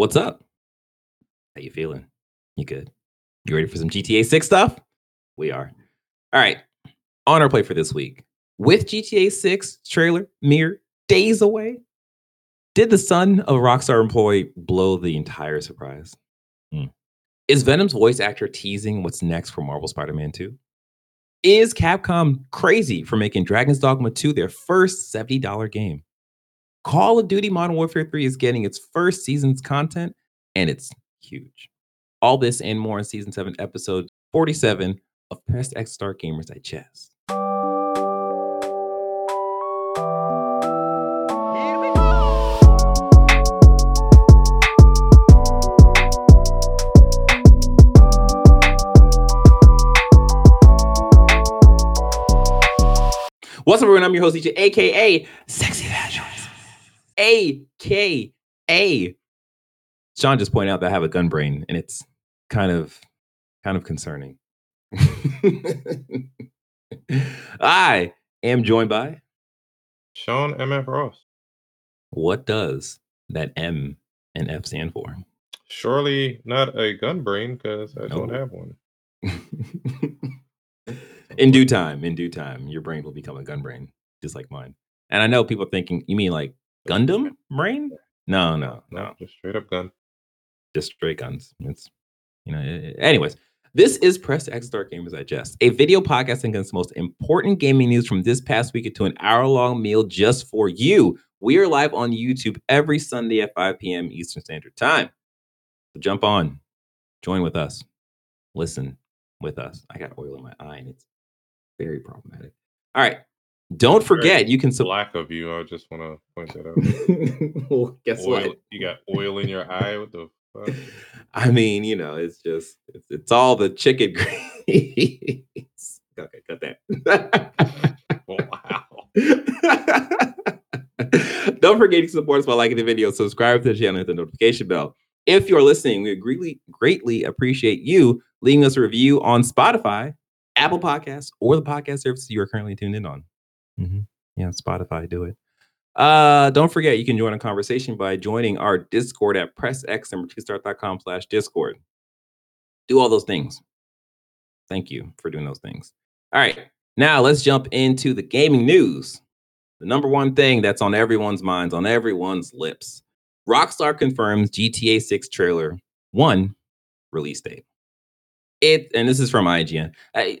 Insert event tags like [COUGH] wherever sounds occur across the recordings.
What's up? How you feeling? You good? You ready for some GTA 6 stuff? We are. All right. On our play for this week. With GTA 6 trailer mere days away, did the son of a Rockstar employee blow the entire surprise? Hmm. Is Venom's voice actor teasing what's next for Marvel Spider Man 2? Is Capcom crazy for making Dragon's Dogma 2 their first $70 game? Call of Duty Modern Warfare 3 is getting its first season's content, and it's huge. All this and more in season 7, episode 47 of Press X Start Gamers at Digest. What's up, everyone? I'm your host, DJ, aka Sexy aka Sean just pointed out that I have a gun brain, and it's kind of kind of concerning. [LAUGHS] I am joined by Sean MF Ross. What does that M and F stand for? Surely not a gun brain because I don't have one. [LAUGHS] in due time, in due time, your brain will become a gun brain, just like mine. And I know people thinking, you mean like Gundam brain? No, no, no. just straight up gun. just straight guns. It's you know. eh, Anyways, this is Press X Start Gamers Digest, a video podcast that contains the most important gaming news from this past week into an hour-long meal just for you. We are live on YouTube every Sunday at 5 p.m. Eastern Standard Time. So jump on, join with us, listen with us. I got oil in my eye, and it's very problematic. All right. Don't forget, you can. Sub- Black of you. I just want to point that out. [LAUGHS] well, guess oil, what? You got oil in your eye. What the fuck? [LAUGHS] I mean, you know, it's just it's, it's all the chicken [LAUGHS] grease. okay, cut that. wow. Don't forget to support us by liking the video, subscribe to the channel, hit the notification bell. If you're listening, we greatly greatly appreciate you leaving us a review on Spotify, Apple Podcasts, or the podcast services you are currently tuned in on. Mhm. Yeah, Spotify, do it. Uh, don't forget you can join a conversation by joining our Discord at pressx number two slash Discord. Do all those things. Thank you for doing those things. All right. Now let's jump into the gaming news. The number one thing that's on everyone's minds, on everyone's lips. Rockstar confirms GTA 6 trailer one release date. It and this is from IGN. I,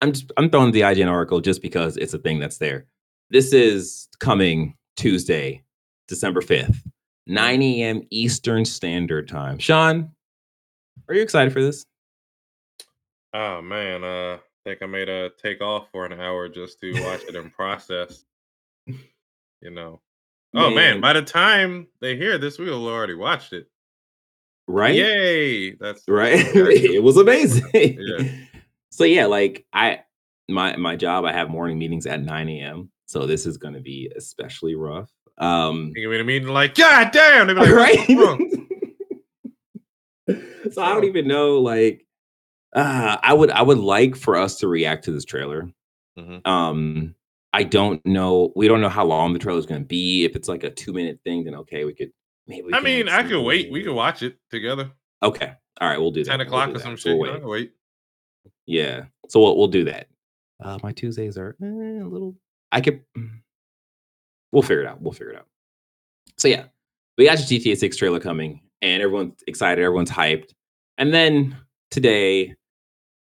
I'm just, I'm throwing the IGN article just because it's a thing that's there. This is coming Tuesday, December 5th, 9 a.m. Eastern Standard Time. Sean, are you excited for this? Oh man. Uh, I think I made a take off for an hour just to watch it and [LAUGHS] process. You know. Oh man. Man. By the time they hear this, we will already watched it. Right? Yay! That's Right? [LAUGHS] it was amazing. Yeah. So yeah, like I my my job, I have morning meetings at 9 a.m. So this is gonna be especially rough. Um You mean meeting like, God damn! Like, right? [LAUGHS] So I don't even know like uh I would I would like for us to react to this trailer. Mhm. Um I don't know we don't know how long the trailer is going to be. If it's like a 2 minute thing then okay, we could maybe we I mean, I could it wait. We could watch it together. Okay. All right, we'll do that. Ten We'll o'clock or that. some We'll shit. you wait. know, wait. Yeah. So we'll we'll do that. Uh, my Tuesdays are eh, a little. I could. mm, We'll figure it out. We'll figure it out. So yeah, we got your GTA 6 trailer coming, and everyone's excited. Everyone's hyped. And then today,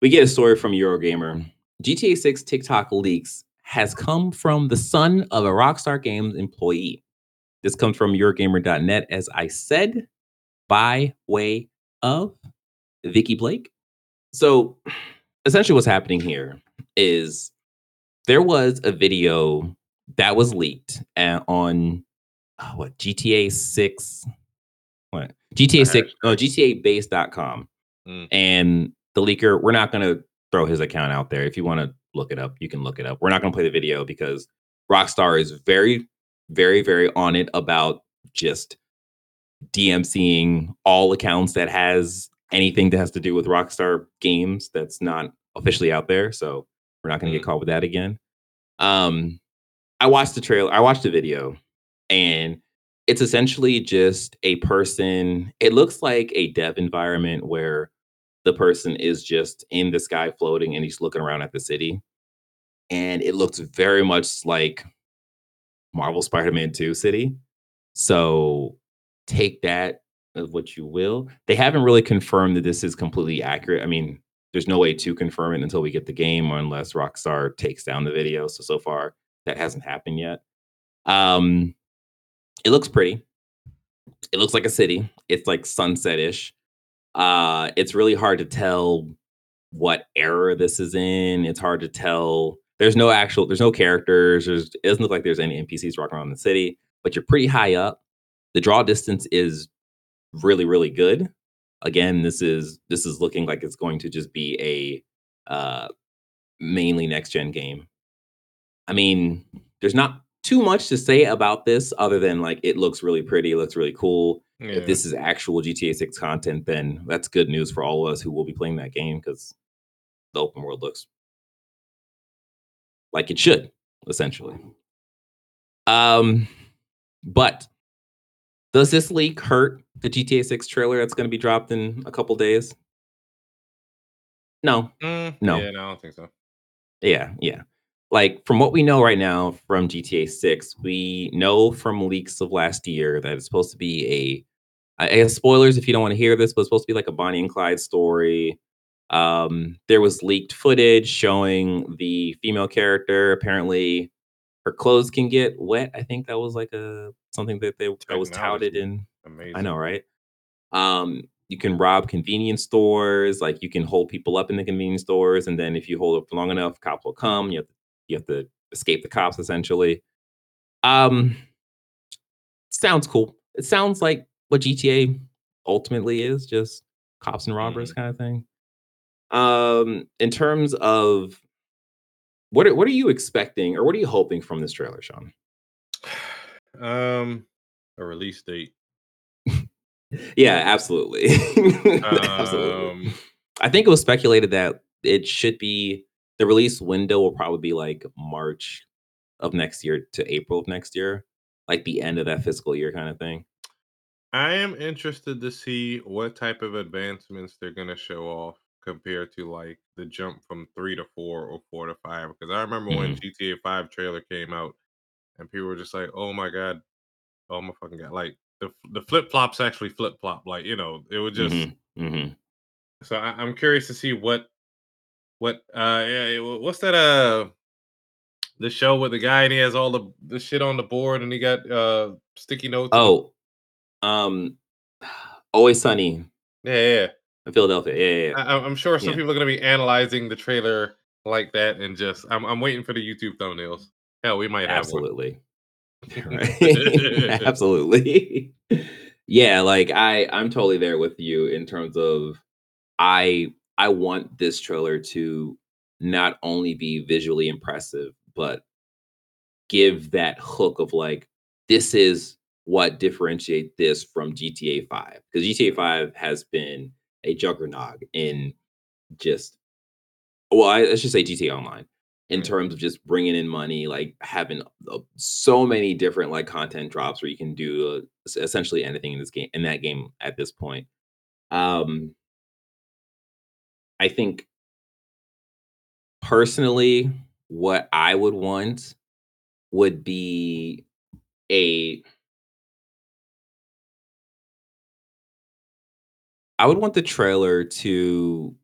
we get a story from Eurogamer. GTA 6 TikTok leaks has come from the son of a Rockstar Games employee. This comes from Eurogamer.net, as I said, by way of Vikki Blake. So essentially what's happening here is there was a video that was leaked uh, on uh, what GTA 6 what? GTA 6 oh, GTA base.com Mm. and the leaker we're not going to throw his account out there. If you want to look it up you can look it up. We're not going to play the video because Rockstar is very very very on it about just DMCing all accounts that has anything that has to do with Rockstar games that's not officially out there. So we're not going to Mm. get caught with that again. Um, I watched the trailer. I watched the video, and It's essentially just a person it looks like a dev environment where the person is just in the sky floating and he's looking around at the city, and it looks very much like Marvel Spider-Man 2 city. So, take that of what you will. They haven't really confirmed that this is completely accurate. I mean, there's no way to confirm it until we get the game or unless Rockstar takes down the video. So, so far, that hasn't happened yet. Um, it looks pretty. It looks like a city. It's like sunset-ish. Uh, it's really hard to tell what era this is in. It's hard to tell. There's no actual there's no characters. There's it doesn't look like there's any NPCs walking around the city, but you're pretty high up. The draw distance is really, really good. Again, this is this is looking like it's going to just be a uh mainly next gen game. I mean, there's not too much to say about this other than like it looks really pretty, it looks really cool. If this is actual GTA 6 content, then that's good news for all of us who will be playing that game because the open world looks like it should, essentially. Um, but does this leak hurt the GTA 6 trailer that's going to be dropped in a couple days? No, Mm, no. yeah, no, I don't think so. Yeah, yeah. Like from what we know right now from GTA 6, we know from leaks of last year that it's supposed to be a I guess spoilers if you don't want to hear this, but it's supposed to be like a Bonnie and Clyde story. Um, there was leaked footage showing the female character. Apparently, her clothes can get wet. I think that was like a something that they that was touted in. I know, right? Um, you can rob convenience stores, like you can hold people up in the convenience stores, and then if you hold up long enough, cops will come. You have to, you have to escape the cops essentially. Um, sounds cool. It sounds like what GTA ultimately is, just cops and robbers Mhm. kind of thing. Um, in terms of what are, what are you expecting or what are you hoping from this trailer, Sean? Um, a release date. [LAUGHS] Yeah, absolutely. [LAUGHS] absolutely. Um, I think it was speculated that it should be the release window will probably be like March of next year to April of next year, like the end of that fiscal year kind of thing. I am interested to see what type of advancements they're gonna show off compared to like the jump from three to four or four to five. Because I remember when Mhm, GTA Five trailer came out and people were just like, "Oh my god, oh my fucking god!" Like the the flip flops actually flip flop. Like you know, it was just. mhm, mhm. So I, I'm curious to see what what uh yeah what's that uh the show with the guy and he has all the the shit on the board and he got uh sticky notes Oh, um, [SIGHS] Always Sunny yeah yeah. in Philadelphia. Yeah, yeah, yeah. I, I'm I'm sure some Yeah, people are gonna be analyzing the trailer like that and just I'm I'm waiting for the YouTube thumbnails. Hell, we might have absolutely. [LAUGHS] [LAUGHS] Right. [LAUGHS] Absolutely. Yeah, like I I'm totally there with you in terms of I I want this trailer to not only be visually impressive, but give that hook of like this is what differentiate this from GTA 5 because GTA 5 has been a juggernaut in just well, I, I should say GTA Online in terms of just bringing in money, like having uh, so many different like content drops where you can do uh, essentially anything in this game in that game at this point. Um, I think personally, what I would want would be a I would want the trailer to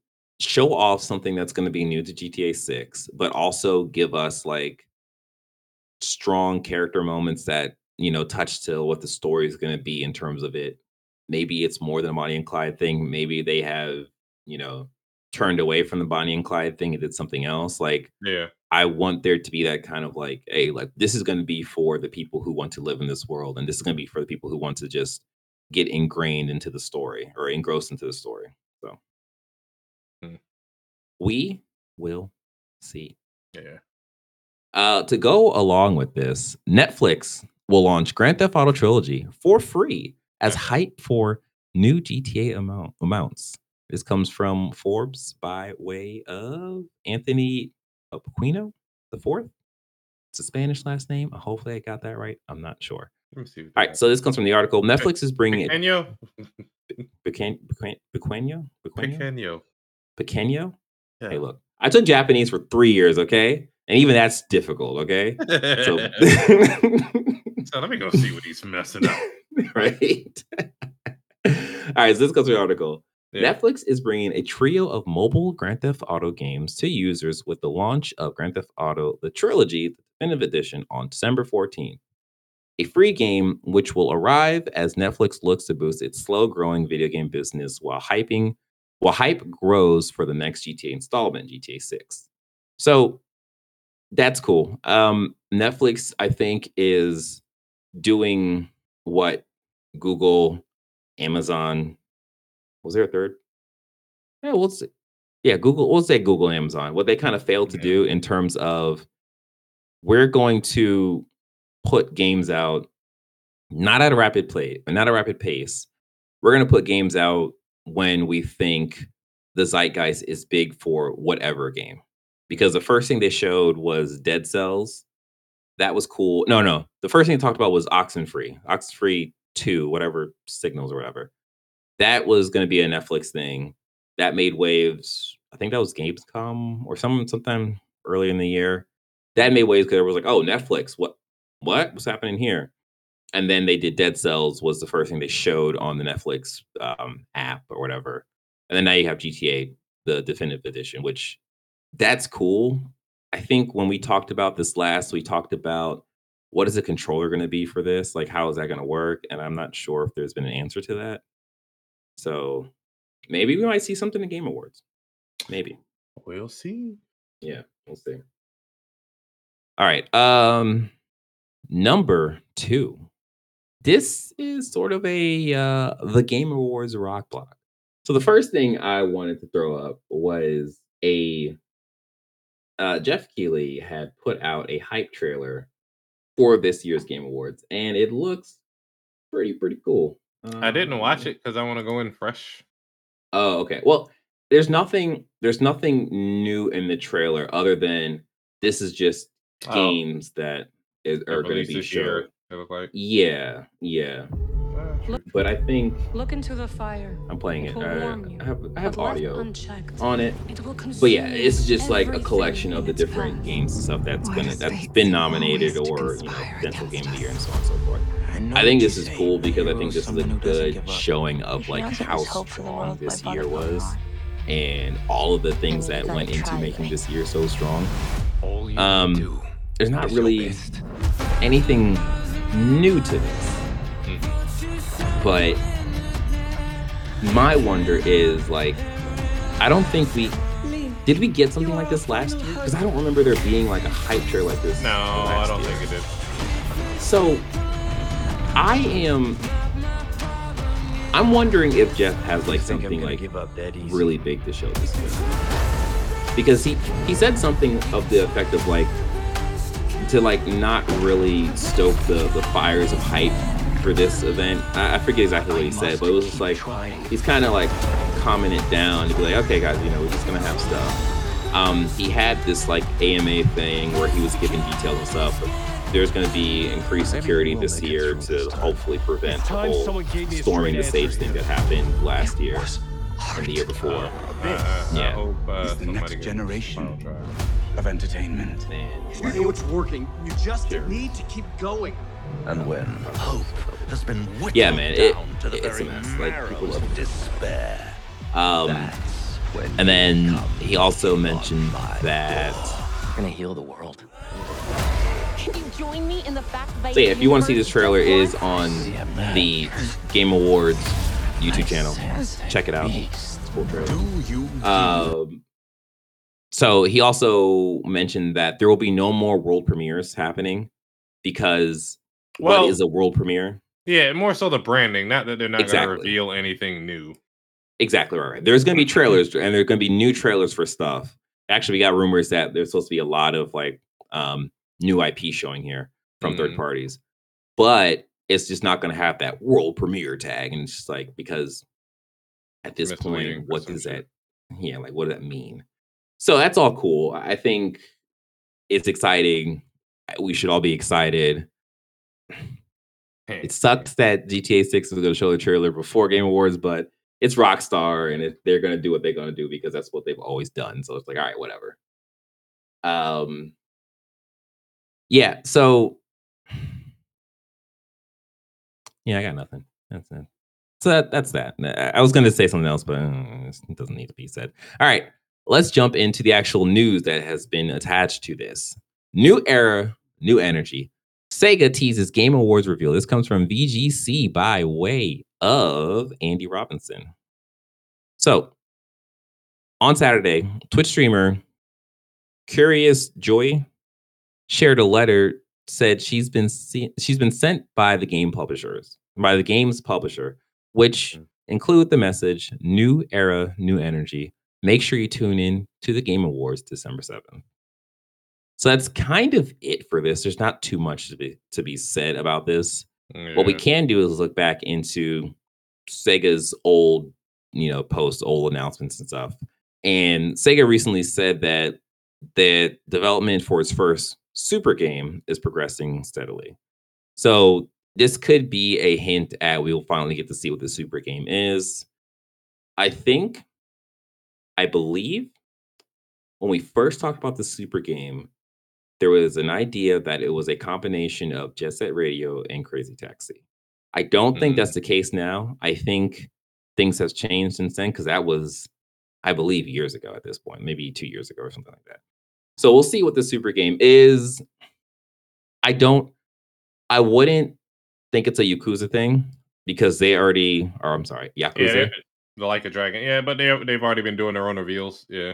show off something that's going to be new to GTA 6, but also give us like strong character moments that, you know, touch to what the story is going to be in terms of it. Maybe it's more than a Bonnie and Clyde thing. Maybe they have, you know, turned away from the Bonnie and Clyde thing and did something else. Like, yeah, I want there to be that kind of like, hey, like this is going to be for the people who want to live in this world, and this is going to be for the people who want to just get ingrained into the story or engrossed into the story. So we will see. yeah. Uh, to go along with this, Netflix will launch Grand Theft Auto Trilogy for free as hype for new GTA amount amounts. This comes from Forbes by way of Anthony Aquino the fourth. It's a Spanish last name. Hopefully, I got that right. I'm not sure. Let me see. All right, so this comes from the article. Netflix is bringing it. Pequeño. Pequeño, Pequeño, Pequeño, Pequeño. Hey, look, I took Japanese for three years, okay, and even that's difficult, okay. So, [LAUGHS] So let me go see what he's messing up. [LAUGHS] right. [LAUGHS] All right, so this goes to the article. Yeah. Netflix is bringing a trio of mobile Grand Theft Auto games to users with the launch of Grand Theft Auto: The Trilogy, the Definitive Edition, on December 14th. A free game which will arrive as Netflix looks to boost its slow-growing video game business while hyping while hype grows for the next GTA installment, GTA 6. So that's cool. Um, Netflix, I think, is doing what Google, Amazon, was there a third? Yeah, we'll see. yeah, Google, we'll say Google, Amazon, what they kind of failed to Yeah. do in terms of we're going to put games out not at a rapid play, not a rapid pace. We're going to put games out when we think the zeitgeist is big for whatever game. Because the first thing they showed was Dead Cells. That was cool. No, no. The first thing they talked about was Oxenfree, Oxenfree 2, whatever signals or whatever. That was going to be a Netflix thing. That made waves. I think that was Gamescom or some sometime early in the year. That made waves because it was like, oh, Netflix, what what? What's happening here? And then they did Dead Cells was the first thing they showed on the Netflix um, app or whatever. And then now you have GTA, the definitive edition, which that's cool. I think when we talked about this last, we talked about what is the controller going to be for this? Like, how is that going to work? And I'm not sure if there's been an answer to that. So maybe we might see something in Game Awards. Maybe. We'll see. Yeah, we'll see. All right. Um number 2. This is sort of a uh the Game Awards rock block. So the first thing I wanted to throw up was a uh Geoff Keighley had put out a hype trailer for this year's Game Awards and it looks pretty pretty cool. I didn't watch Um, it because I want to go in fresh. Oh, okay. Well, there's nothing there's nothing new in the trailer other than this is just Oh. games that is, are going to be shown. It looked like. Yeah, yeah. Ah. Look- But I think Look into the fire. I'm playing it. It will Uh, you, I have I have but audio on it. it will But yeah, it's just like a collection of the different path. games and stuff that's Why gonna does that's fate been nominated or you know conspire potential game of the year and so on and so forth. know I think this is cool because I think this is a someone who doesn't good showing of like not, there how is hope for the strong this year was and all of the things that went into making this year so strong. All Um, There's not really anything new to this. But my wonder is like, I don't think we did we get something like this last year? Because I don't remember there being like a hype chair like this. No, I don't year. think it did. So I am. I'm wondering if Geoff has like You think I'm something like give up that easy? really big to show this year. Because he he said something of the effect of like to like not really stoke the the fires of hype for this event. I, I forget exactly what he said, but it was just like he's kind of like calming it down to be like, okay, guys, you know, we're just gonna have stuff. Um, he had this like AMA thing where he was giving details and stuff. There's going to be increased security we'll this year to this hopefully prevent the whole someone gave me a storming the stage thing that happened last year and the year before. Uh, uh, I Yeah. hope uh, It's the next generation. Of entertainment. And You know it's working. You just Sure. need to keep going. And when hope has been whittled Yeah, man, it- down to the it's a very mess. Like, people love of despair, um, that's when and then he also mentioned my that. door. We're gonna heal the world. Can you join me in the fact that So yeah, if you want to see this trailer, it is on the Game Awards YouTube channel. Check it out. Beast. It's a cool trailer. Um, so he also mentioned that there will be no more world premieres happening because Well- what is a world premiere? Yeah, more so the branding, not that they're not Exactly. going to reveal anything new. Exactly right. There's going to be trailers, and there's going to be new trailers for stuff. Actually, we got rumors that there's supposed to be a lot of like um, new IP showing here from third Mhm. parties, but it's just not going to have that world premiere tag. And it's just like because at this point, what does that? Yeah, like what does that mean? So that's all cool. I think it's exciting. We should all be excited. It sucks that GTA 6 is going to show the trailer before Game Awards, but it's Rockstar and it, they're going to do what they're going to do because that's what they've always done. So it's like, all right, whatever. Um, yeah. So, [SIGHS] yeah, I got nothing. That's it. So that, that's that. I was going to say something else, but uh, it doesn't need to be said. All right, let's jump into the actual news that has been attached to this. New era, new energy. Sega teases Game Awards reveal. This comes from VGC by way of Andy Robinson. So, on Saturday, Twitch streamer Curious Joy shared a letter said she's been se- she's been sent by the game publishers by the game's publisher which Mm. include the message new era new energy make sure you tune in to the game awards december 7th so that's kind of it for this there's not too much to be to be said about this what we can do is look back into Sega's old, you know, post old announcements and stuff. And Sega recently said that the development for its first super game is progressing steadily. So this could be a hint at we will finally get to see what the super game is. I think, I believe, when we first talked about the super game, there was an idea that it was a combination of Jet Set Radio and Crazy Taxi. I don't think Mm. that's the case now. I think things has changed since then because that was, I believe, years ago at this point, maybe two years ago or something like that. So we'll see what the super game is. I don't, I wouldn't think it's a Yakuza thing because they already, or I'm sorry, Yeah, Yakuza. they, the like a dragon. Yeah, but they they've already been doing their own reveals. Yeah.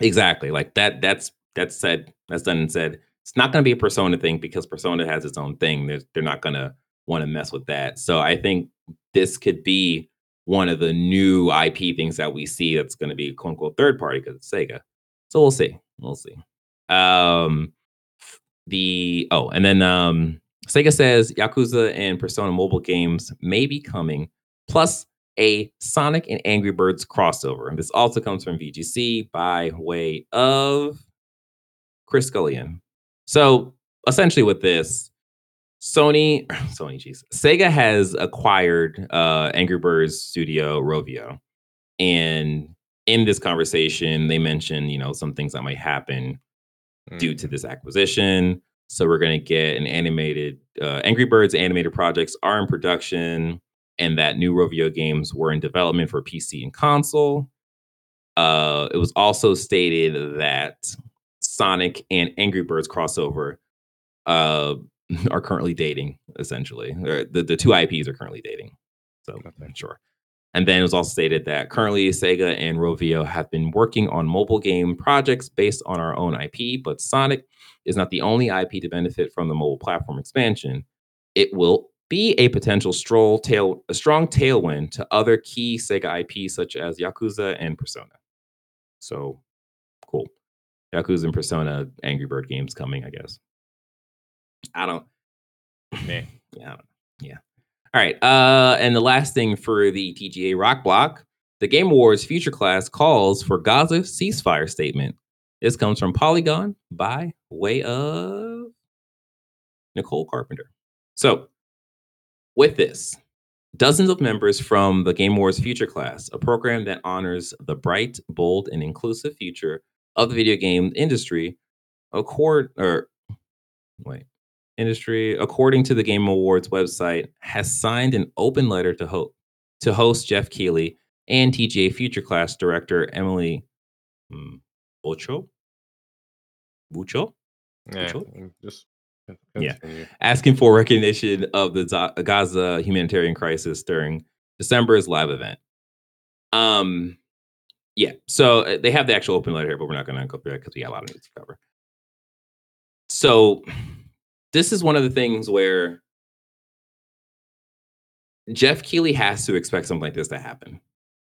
Exactly. Like that that's that's said, that's done and said. It's not gonna be a persona thing because persona has its own thing. They're, they're not gonna want to mess with that. So I think this could be one of the new IP things that we see that's gonna be quote unquote third party because it's Sega. So we'll see. We'll see. Um the oh, and then um Sega says Yakuza and Persona mobile games may be coming, plus a Sonic and Angry Birds crossover. And this also comes from VGC by way of Chris Scullion. So essentially, with this, Sony, [CLEARS THROAT] Sony, jeez, Sega has acquired uh, Angry Birds studio Rovio, and in this conversation, they mentioned you know some things that might happen due Mm. to this acquisition. So we're going to get an animated uh, Angry Birds animated projects are in production, and that new Rovio games were in development for PC and console. Uh, it was also stated that Sonic and Angry Birds crossover uh, [LAUGHS] are currently dating, essentially. The, the two IPs are currently dating. So Okay. sure. And then it was also stated that currently Sega and Rovio have been working on mobile game projects based on our own IP, but Sonic is not the only IP to benefit from the mobile platform expansion. It will be a potential stroll tail, a strong tailwind to other key Sega IPs such as Yakuza and Persona. So cool. Yakuza and Persona Angry Bird games coming, I guess. I don't Meh. yeah, I don't. Yeah. All right. Uh, and the last thing for the TGA Rock Block, the Game Awards Future Class calls for Gaza ceasefire statement. This comes from Polygon by way of Nicole Carpenter. So, with this, dozens of members from the Game Awards Future Class, a program that honors the bright, bold, and inclusive future of the video game industry, accord or wait, industry, according to the Game Awards website, has signed an open letter to host to host Geoff Keighley and TGA Future Class director Emily hmm, Ocho. Bucho? Yeah. Mm, Just Yeah. asking for recognition of the Za- Gaza humanitarian crisis during December's live event. Um, yeah, so uh, they have the actual open letter here, but we're not going to go through that because we got a lot of news to cover. So, this is one of the things where Geoff Keighley has to expect something like this to happen.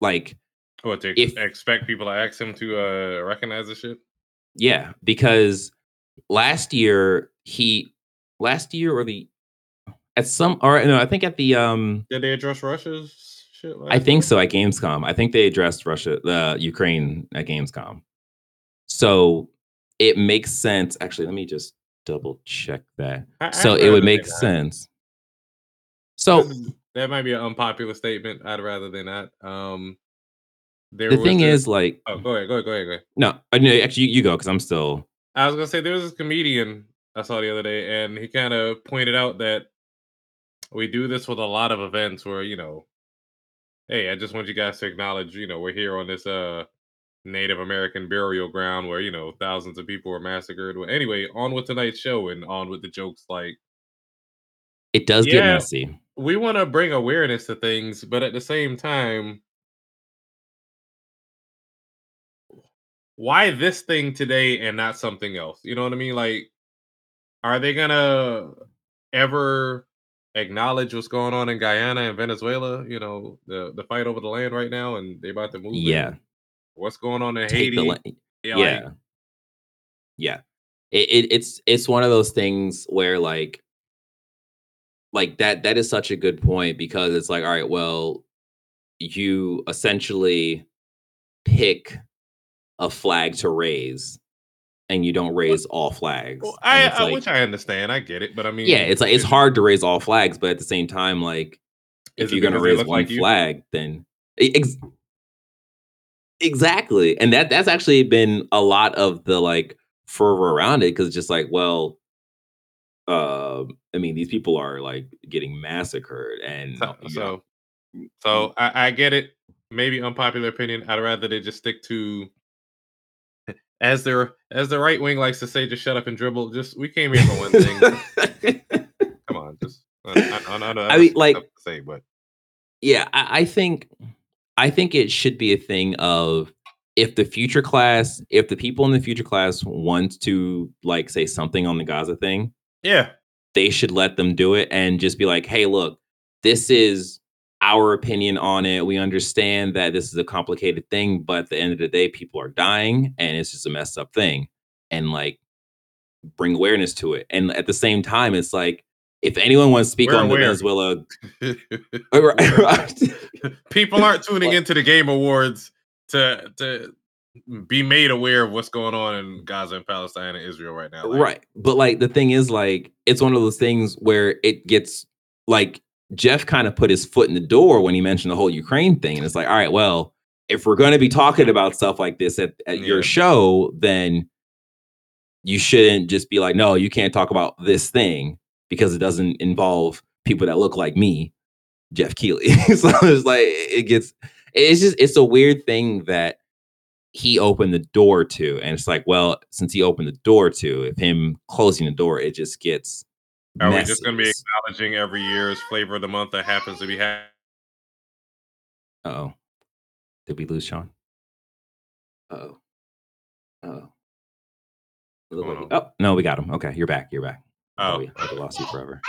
Like, What to If- expect people to ask him to uh recognize the shit? Yeah, because last year he last year or the at some or no, I think at the um Did they address Russia's shit? I think time? so at Gamescom. I think they addressed Russia uh Ukraine at Gamescom. So it makes sense. Actually, let me just double check that. I- so haven't it would make sense. So is- that might be an unpopular statement. I'd rather than not. Um, there the was thing is, like, oh, go ahead, go ahead, go ahead, go ahead. no, no, actually, you, you go because I'm still. I was gonna say there was this comedian I saw the other day, and he kind of pointed out that we do this with a lot of events where you know, hey, I just want you guys to acknowledge, you know, we're here on this uh Native American burial ground where you know thousands of people were massacred. Well, anyway, on with tonight's show and on with the jokes. Like It does get messy. we want to bring awareness to things, but at the same time, why this thing today and not something else? You know what I mean? Like, are they gonna ever acknowledge what's going on in Guyana and Venezuela? You know, the the fight over the land right now, and they about to move. in? What's going on in Take Haiti? yeah, yeah like, yeah it, it it's it's one of those things where like like that that is such a good point because it's like all right well you essentially pick a flag to raise and you don't raise all flags well, I, I like- which I understand. I get it, but I mean, yeah it's like it's hard to raise all flags but at the same time like if you're gonna raise one like you? flag then E- ex- exactly and that that's actually been a lot of the like fervor around it because just like well uh i mean these people are like getting massacred and So, so, so I, I get it. Maybe unpopular opinion. I'd rather they just stick to, as their as the right wing likes to say, just shut up and dribble. Just we came here for one thing. [LAUGHS] Come on, just. I, I, I, I that's mean, like- say, but yeah I, I think i think it should be a thing of if the future class if the people in the future class want to like say something on the gaza thing yeah, they should let them do it and just be like, hey, look, this is our opinion on it. We understand that this is a complicated thing, but at the end of the day, people are dying and it's just a messed up thing. And like bring awareness to it. And at the same time, it's like if anyone wants to speak We're on the. Venezuela, [LAUGHS] [LAUGHS] people aren't tuning into the Game Awards to to be made aware of what's going on in Gaza and Palestine and Israel right now. Like, right. But like the thing is, like, it's one of those things where it gets like Geoff kind of put his foot in the door when he mentioned the whole Ukraine thing. And it's like, all right, well, if we're going to be talking about stuff like this at, at Yeah. your show, then you shouldn't just be like, no, you can't talk about this thing because it doesn't involve people that look like me, Geoff Keighley. [LAUGHS] so it's like, it gets, it's just, it's a weird thing that he opened the door to. And it's like, well, since he opened the door to, if him closing the door, it just gets. Are we just going to be acknowledging every year's flavor of the month that happens to be ha- Uh-oh. Did we lose Sean? Uh-oh. Oh. Oh, no, we got him. Okay, you're back. You're back. Oh, we I lost you forever.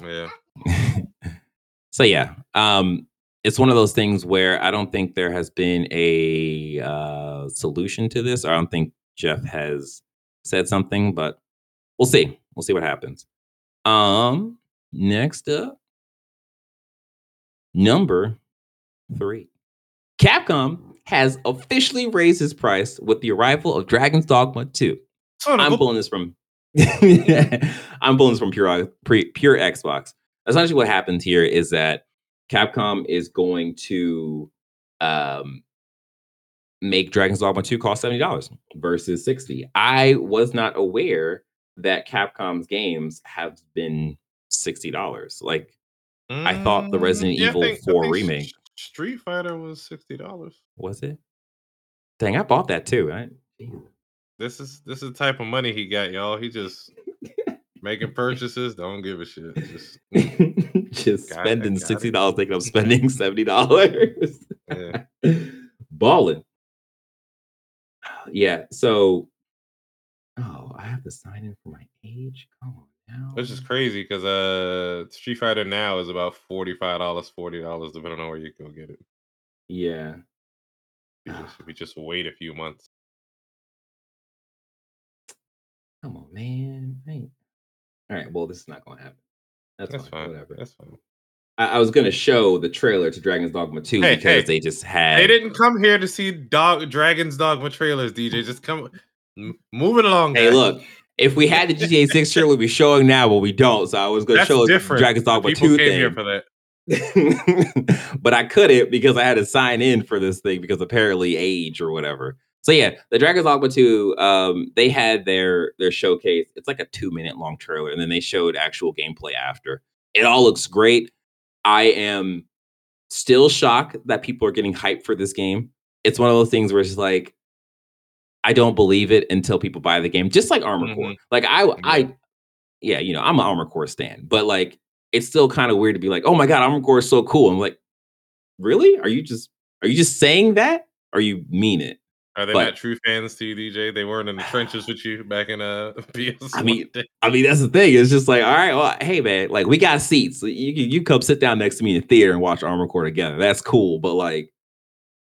yeah. [LAUGHS] so yeah, um, it's one of those things where I don't think there has been a uh, solution to this. I don't think Geoff has said something, but we'll see. We'll see what happens. Um, next up, number three, Capcom has officially raised its price with the arrival of Dragon's Dogma 2. I'm pulling this from [LAUGHS] I'm pulling this from pure pre, pure Xbox. Essentially, what happens here is that Capcom is going to um, make Dragon's Dogma 2 cost $70 versus 60. I was not aware that Capcom's games have been $60. Like I thought the Resident Mm, I Evil think- 4 remake- S- Street Fighter was sixty dollars. was it? Dang, I bought that too. I, This is this is the type of money he got, y'all. He just making [LAUGHS] purchases. Don't give a shit. Just [LAUGHS] just Got spending got sixty dollars, thinking I'm spending seventy dollars. yeah. [LAUGHS] Balling. Yeah. So, oh, I have to sign in for my age. Come on now. Which is crazy because uh Street Fighter now is about forty five dollars, forty dollars, depending on where you go get it. Yeah. You just, if you just wait a few months. Come on, man. Hey. All right. Well, this is not going to happen. That's, That's fine. fine. Whatever. That's fine. I, I was going to show the trailer to Dragon's Dogma 2 Hey, because hey. they just had. They didn't come here to see dog Dragon's Dogma trailers, DJ. Just come move it along. Hey, guys. look. If we had the GTA 6 [LAUGHS] trailer, we'd be showing now, but we don't. So I was going to show different. Dragon's Dogma People 2 came here for that. [LAUGHS] but I couldn't because I had to sign in for this thing because apparently age or whatever. So yeah, the Dragon's Dogma 2, um, they had their their showcase. It's like a two minute long trailer, and then they showed actual gameplay after. It all looks great. I am still shocked that people are getting hyped for this game. It's one of those things where it's like, I don't believe it until people buy the game. Just like Armored Core. Mhm. Like I I yeah, you know, I'm an Armored Core stan, but like it's still kind of weird to be like, oh my god, Armored Core is so cool. I'm like, really? Are you just are you just saying that? Or you mean it? Are they But- not true fans to you, DJ? They weren't in the trenches with you back in uh PS. [LAUGHS] I mean, I mean, that's the thing. It's just like, all right, well, hey man, like we got seats. You can you come sit down next to me in the theater and watch Armored Core together. That's cool. But like,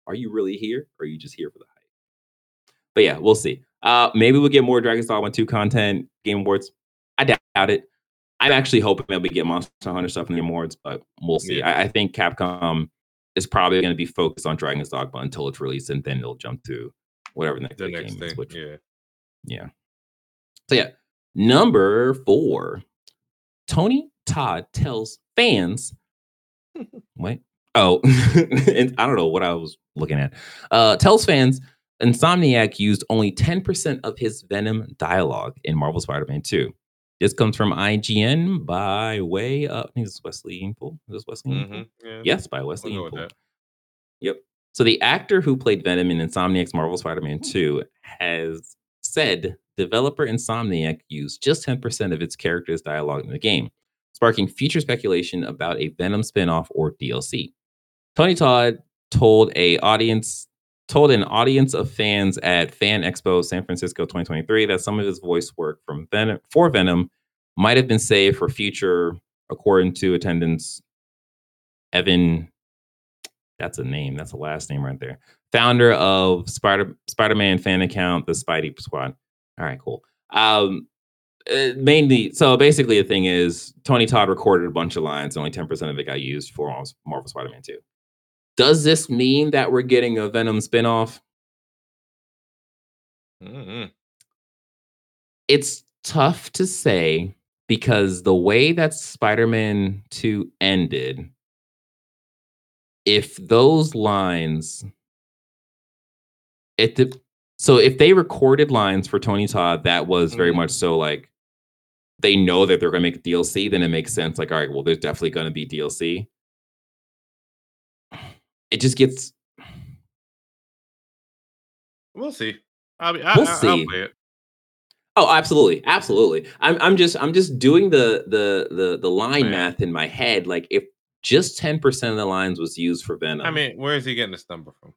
are you really here? Or are you just here for the hype? But yeah, we'll see. Uh maybe we'll get more Dragon's Dogma 2 content, Game Awards. I doubt it. I'm actually hoping that we get Monster Hunter stuff in the awards, but we'll see. Yeah. I, I think Capcom is probably going to be focused on Dragon's Dogma until it's released, and then it'll jump to whatever the next, the next game is, thing. which Yeah. yeah. So yeah, number four, Tony Todd tells fans. [LAUGHS] Wait. Oh, [LAUGHS] and I don't know what I was looking at. Uh, tells fans Insomniac used only 10% of his Venom dialogue in Marvel Spider-Man 2. This comes from IGN by way of I think it's Wesley Yin-Poole. Is this Wesley Yin-Poole? hmm yeah. Yes, by We'll Wesley Yin-Poole. that. Yep. So the actor who played Venom in Insomniac's Marvel Spider-Man 2 has said developer Insomniac used just 10% of its character's dialogue in the game, sparking future speculation about a Venom spin-off or DLC. Tony Todd told a audience told an audience of fans at Fan Expo San Francisco 2023 that some of his voice work from for Venom might have been saved for future, according to attendance Evan that's a name. That's a last name right there. Founder of Spider Spider-Man fan account, the Spidey Squad. All right, cool. Um, uh, mainly, so basically, the thing is, Tony Todd recorded a bunch of lines. and Only ten percent of it got used for Marvel- Marvel Spider-Man Two. Does this mean that we're getting a Venom spinoff? Mhm. It's tough to say because the way that Spider-Man 2 ended, if those lines it de- so if they recorded lines for Tony Todd that was very Mhm. much so like they know that they're going to make a DLC, then it makes sense. Like, all right, well, there's definitely going to be DLC. It just gets We'll see. I'll be, I, We'll I, I'll see. play it. Oh, absolutely, absolutely. I'm I'm just I'm just doing the the the the line Man. math in my head. Like if just ten percent of the lines was used for Venom, I mean, where is he getting this number from?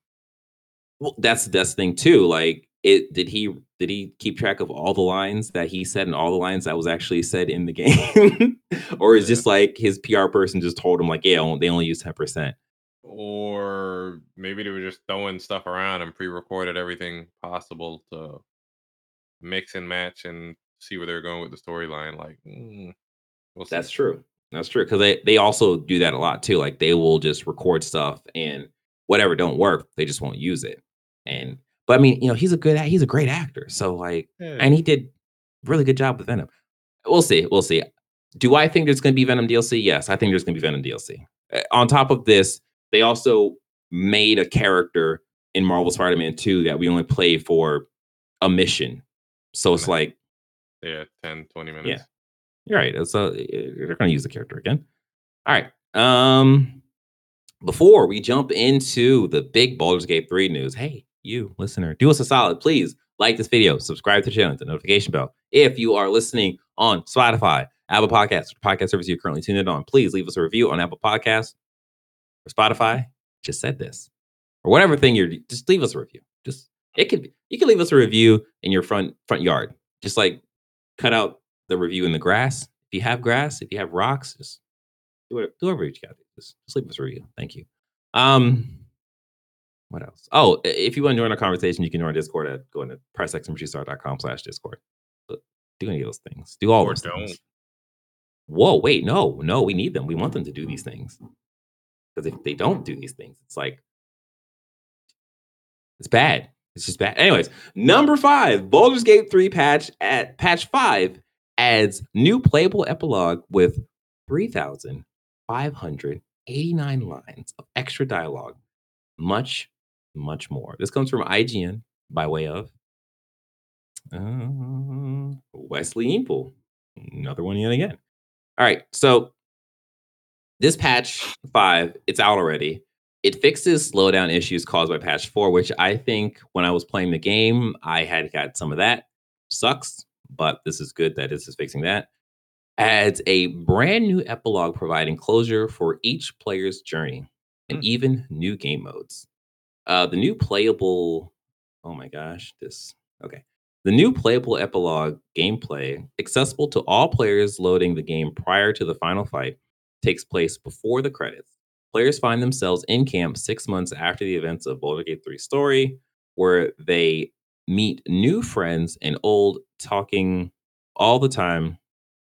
well, that's that's the thing too. Like it did he did he keep track of all the lines that he said and all the lines that was actually said in the [LAUGHS] game, or is Yeah. just like his PR person just told him like yeah they only use ten percent. Or maybe they were just throwing stuff around and pre-recorded everything possible to mix and match and see where they're going with the storyline. Like, mm, we'll. That's true. That's true because they they also do that a lot too. Like they will just record stuff and whatever don't work, they just won't use it. And but I mean, you know, he's a good he's a great actor. So like, Yeah. and he did really good job with Venom. We'll see. We'll see. Do I think there's going to be Venom DLC? Yes, I think there's going to be Venom DLC. Uh, On top of this, they also made a character in Marvel Spider-Man 2 that we only play for a mission. So it's like yeah, 10, 20 minutes. you're right. So they're going to use the character again. All right. Um, before we jump into the big Baldur's Gate 3 news, hey, you listener, do us a solid. Please like this video, subscribe to the channel, hit the notification bell. If you are listening on Spotify, Apple Podcasts, or podcast service you're currently tuned in on, please leave us a review on Apple Podcasts or Spotify. Just said this. Or whatever thing you're just leave us a review. Just it could be you can leave us a review in your front front yard. Just like cut out the review in the grass. If you have grass, if you have rocks, just do whatever, do whatever you got. Just, just leave us a review. Thank you. Um, what else? Oh, if you want to join our conversation, you can join our Discord at going to pressxmgstar.com slash Discord. Do any of those things. Do all Or those don't. things. Whoa, wait, no, no, we need them. We want them to do these things. Because if they don't do these things, it's like it's bad. It's just bad. Anyways, number five, Baldur's Gate 3 patch at patch five adds new playable epilogue with 3,589 lines of extra dialogue, much, much more. This comes from IGN by way of uh, Wesley Yin-Poole. Another one yet again. All right. So this patch five, it's out already. It fixes slowdown issues caused by patch four, which I think when I was playing the game, I had got some of that. Sucks, but this is good that this is fixing that. Adds a brand new epilogue providing closure for each player's journey and Hmm. even new game modes. Uh, the new playable, oh my gosh, this, okay. The new playable epilogue gameplay, accessible to all players loading the game prior to the final fight, takes place before the credits. Players find themselves in camp six months after the events of Baldur's Gate 3 story, where they meet new friends and old, talking all the time,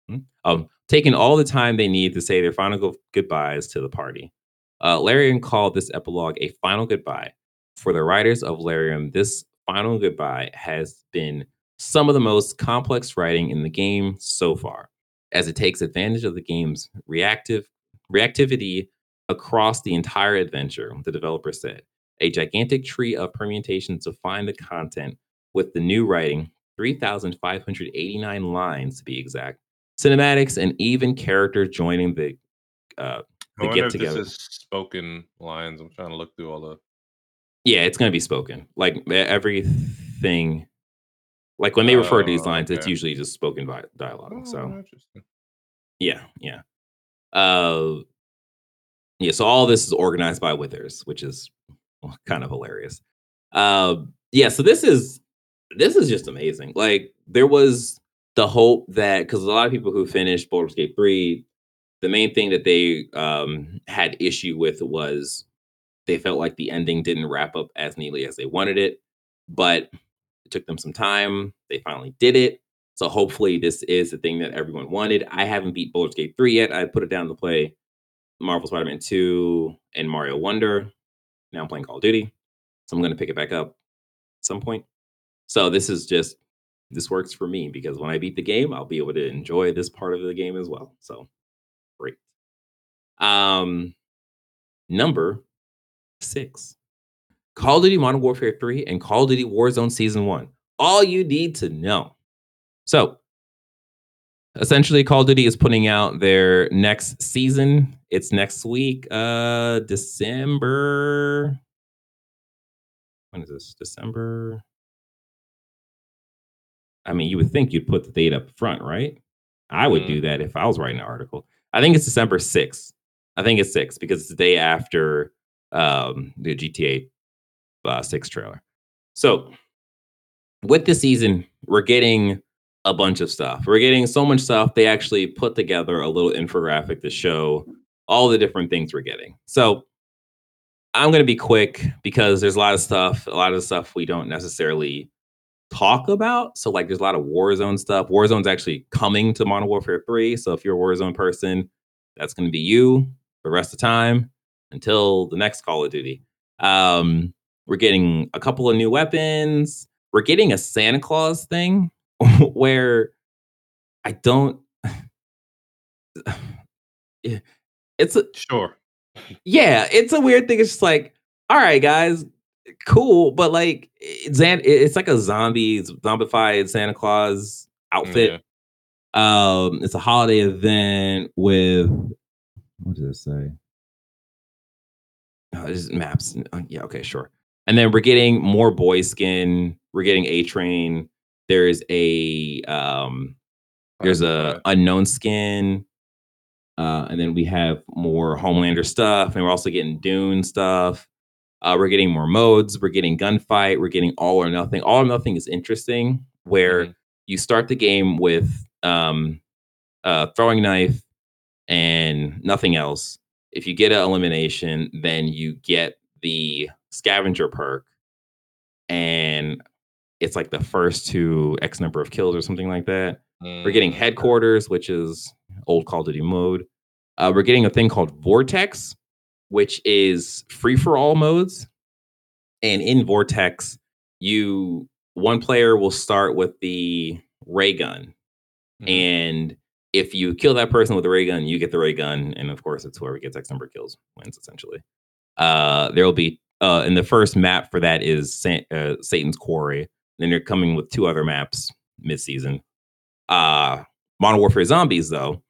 hmm, um, taking all the time they need to say their final go- goodbyes to the party. Uh, Larian called this epilogue a final goodbye. For the writers of Larian, this final goodbye has been some of the most complex writing in the game so far, as it takes advantage of the game's reactive reactivity across the entire adventure, the developer said. A gigantic tree of permutations to find the content with the new writing, 3,589 lines to be exact, cinematics, and even characters joining the uh, the get together. this is spoken lines. I'm trying to look through all the. Yeah, it's going to be spoken. Like everything, like when they refer to these Oh, lines, it's usually just spoken vi- dialogue. Oh, So yeah, yeah. Uh, yeah. So all this is organized by Withers, which is [LAUGHS] kind of hilarious. Uh, yeah. So this is this is just amazing. Like there was the hope that because a lot of people who finished Baldur's Gate three, the main thing that they um, had issue with was they felt like the ending didn't wrap up as neatly as they wanted it, but it took them some time. They finally did it. So hopefully this is the thing that everyone wanted. I haven't beat Baldur's Gate 3 yet. I put it down to play Marvel Spider-Man 2 and Mario Wonder. Now I'm playing Call of Duty. So I'm gonna pick it back up at some point. So this is just this works for me because when I beat the game, I'll be able to enjoy this part of the game as well. So great. Um number six. Call of Duty Modern Warfare 3 and Call of Duty Warzone Season 1. All you need to know. So, essentially, Call of Duty is putting out their next season. It's next week, uh, December. When is this? December. I mean, you would think you'd put the date up front, right? I would Mhm. do that if I was writing an article. I think it's December 6th. I think it's 6 because it's the day after um, the GTA uh, 6 trailer. So, with the season, we're getting a bunch of stuff. We're getting so much stuff. They actually put together a little infographic to show all the different things we're getting. So, I'm going to be quick because there's a lot of stuff, a lot of stuff we don't necessarily talk about. So, like, there's a lot of Warzone stuff. Warzone's actually coming to Modern Warfare 3. So, if you're a Warzone person, that's going to be you the rest of the time until the next Call of Duty. Um, we're getting a couple of new weapons. We're getting a Santa Claus thing [LAUGHS] where I don't. [SIGHS] It's a Sure. yeah, it's a weird thing. It's just like, all right, guys, cool, but like, it's, it's like a zombie, zombified Santa Claus outfit. Um, it's a holiday event with what does it say? Oh, it's maps. Uh, Yeah, okay, sure. And then we're getting more boy skin. We're getting A Train. There's a um, there's a unknown skin. Uh, and then we have more Homelander stuff, and we're also getting Dune stuff. Uh, we're getting more modes. We're getting gunfight. We're getting all or nothing. All or nothing is interesting, where Mhm. you start the game with um, a throwing knife and nothing else. If you get an elimination, then you get the scavenger perk, and it's like the first to X number of kills or something like that. We're getting Mm, headquarters, which is old Call of Duty mode. Uh, we're getting a thing called Vortex, which is free for all modes. And in Vortex, you one player will start with the ray gun, mhm. and if you kill that person with a ray gun, you get the ray gun, and of course, it's whoever gets X number of kills wins. Essentially, uh, there will be uh, and the first map for that is uh, Satan's Quarry. Then they're coming with two other maps mid-season. Uh, Modern Warfare Zombies, though,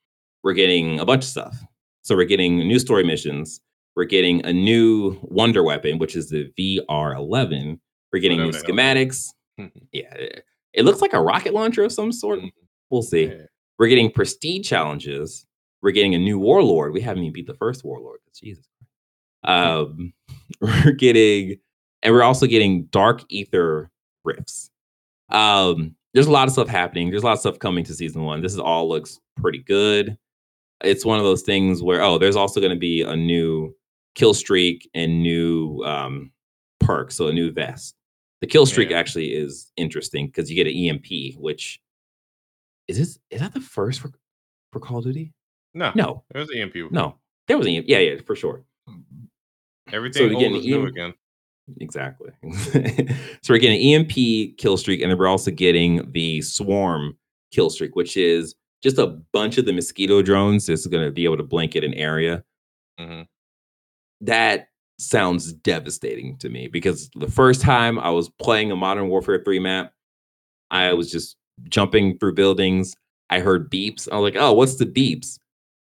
we're getting a bunch of stuff. So we're getting new story missions. We're getting a new wonder weapon, which is the VR11. We're getting new Whatever schematics. [LAUGHS] yeah, it, it looks like a rocket launcher of some sort. We'll see. Yeah. We're getting prestige challenges. We're getting a new warlord. We haven't even beat the first warlord. Jesus. Um, [LAUGHS] we're getting, and we're also getting dark ether rifts. Um, there's a lot of stuff happening. There's a lot of stuff coming to season one. This is all looks pretty good. It's one of those things where oh, there's also going to be a new kill streak and new um, perk, so a new vest. The kill streak Yeah. actually is interesting because you get an EMP, which is this is that the first for, for Call of Duty? No, No, it was EMP. before. no, there was an EMP. Yeah, yeah, for sure. Everything we old is new EM again. Exactly. so we're getting EMP [LAUGHS] kill streak, and then we're also getting the swarm kill streak, which is just a bunch of the mosquito drones that's going to be able to blanket an area. hmm That sounds devastating to me because the first time I was playing a Modern Warfare 3 map, I was just jumping through buildings. I heard beeps. I was like, oh, what's the beeps?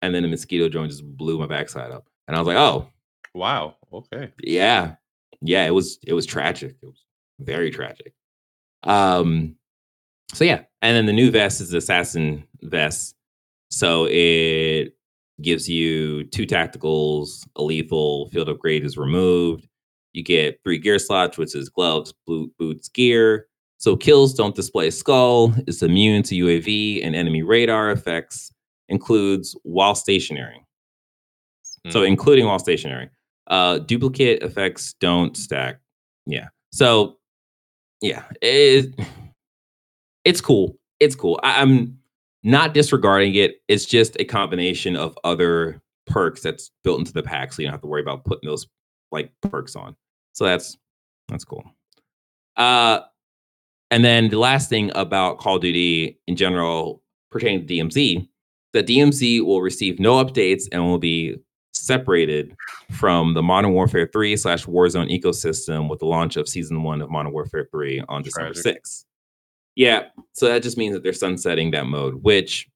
And then the mosquito drone just blew my backside up. And I was like, oh, Wow. Okay. yeah yeah it was it was tragic it was very tragic um so yeah and then the new vest is the assassin vest so it gives you two tacticals a lethal field upgrade is removed you get three gear slots which is gloves boots gear so kills don't display skull it's immune to uav and enemy radar effects includes while stationary so Mm. including while stationary. Uh duplicate effects don't stack. Yeah. So yeah, it, it's cool. It's cool. I, I'm not disregarding it. It's just a combination of other perks that's built into the pack, so you don't have to worry about putting those like perks on. So that's that's cool. Uh and then the last thing about Call of Duty in general pertaining to DMZ, that DMZ will receive no updates and will be separated from the Modern Warfare 3 slash Warzone ecosystem with the launch of season one of Modern Warfare 3 on December Tragic. 6th. Yeah, so that just means that they're sunsetting that mode, which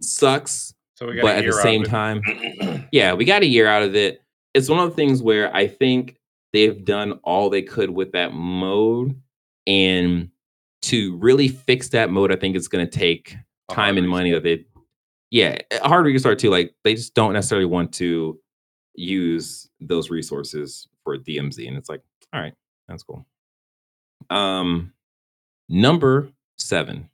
sucks, So we got but at the same time, [CLEARS THROAT] yeah, we got a year out of it. It's one of the things where I think they've done all they could with that mode. And to really fix that mode, I think it's going to take time and money that they, yeah, a hard restart too. Like they just don't necessarily want to use those resources for DMZ. And it's like, all right, that's cool. Um, number seven.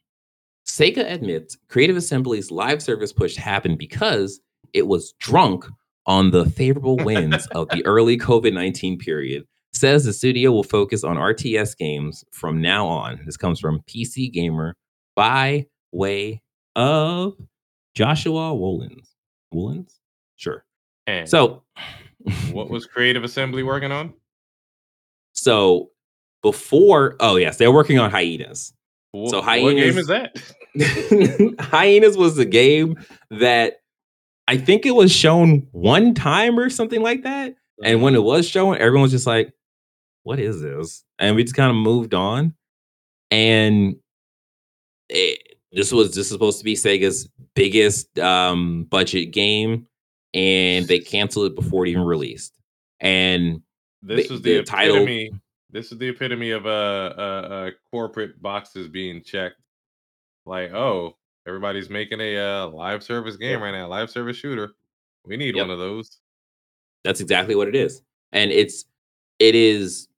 Sega admits Creative Assembly's live service push happened because it was drunk on the favorable winds of the [LAUGHS] early COVID 19 period. Says the studio will focus on RTS games from now on. This comes from PC Gamer by way of Joshua Wolens. Wolens? Sure. And So, what [LAUGHS] was Creative Assembly working on? so before, oh, yes, they're working on Hyenas. So what game hyenas- is that? [LAUGHS] Hyenas was the game that I think it was shown one time or something like that. And when it uh-huh. was shown, everyone was just like, what is this? And we just kind of moved on. And it, this was this is supposed to be Sega's biggest um, budget game, and they canceled it before it even released. And This the- is the, the title- epitome. This is the epitome of uh, uh, uh, corporate boxes being checked. Like, oh, everybody's making a uh, live service game right now, live service shooter. We need Yep. one of those. That's exactly what it is. And it's it is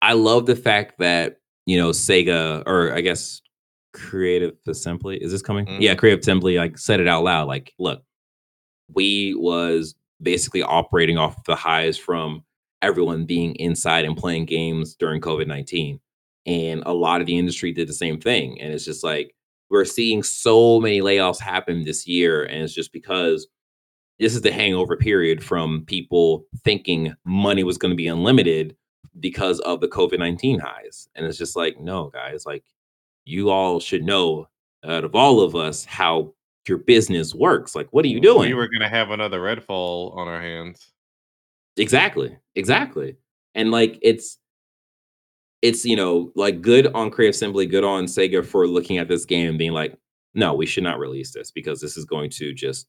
I love the fact that, you know, Sega or I guess Creative Assembly is this coming? Mm-hmm. Yeah, Creative Assembly like said it out loud like, look, we was basically operating off the highs from everyone being inside and playing games during COVID-19. And a lot of the industry did the same thing and it's just like we're seeing so many layoffs happen this year and it's just because this is the hangover period from people thinking money was going to be unlimited because of the COVID 19 highs. And it's just like, no, guys, like you all should know out of all of us how your business works. Like, what are you doing? We were gonna have another Redfall on our hands. Exactly. Exactly. And like it's it's you know like good on Creative Assembly, good on Sega for looking at this game and being like, no, we should not release this because this is going to just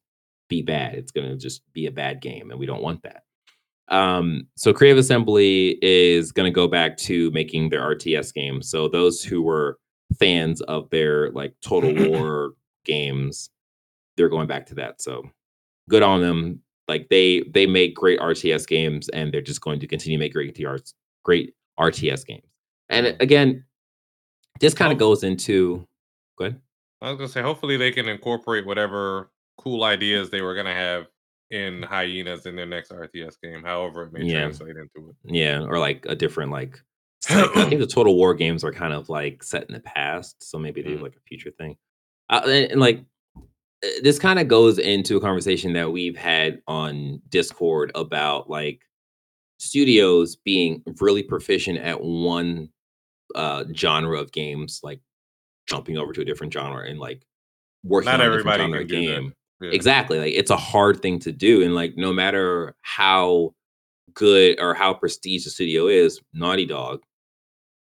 be bad. It's going to just be a bad game, and we don't want that. Um, so Creative Assembly is going to go back to making their RTS game. So those who were fans of their like Total [LAUGHS] War games, they're going back to that. So good on them. Like they they make great RTS games, and they're just going to continue to make great RTS great RTS games. And again, this kind of goes into good. I was gonna say, hopefully they can incorporate whatever cool ideas they were gonna have in hyenas in their next RTS game, however it may Yeah. translate into it. Yeah, or like a different like. Set- I think the [CLEARS THROAT] Total War games are kind of like set in the past, so maybe they do Mhm. like a future thing. Uh, and, and, like uh, this kind of goes into a conversation that we've had on Discord about like studios being really proficient at one uh genre of games, like jumping over to a different genre and like working Not on a different genre can of do that. game. Yeah. Exactly. Like it's a hard thing to do. And like no matter how good or how prestige the studio is, Naughty Dog,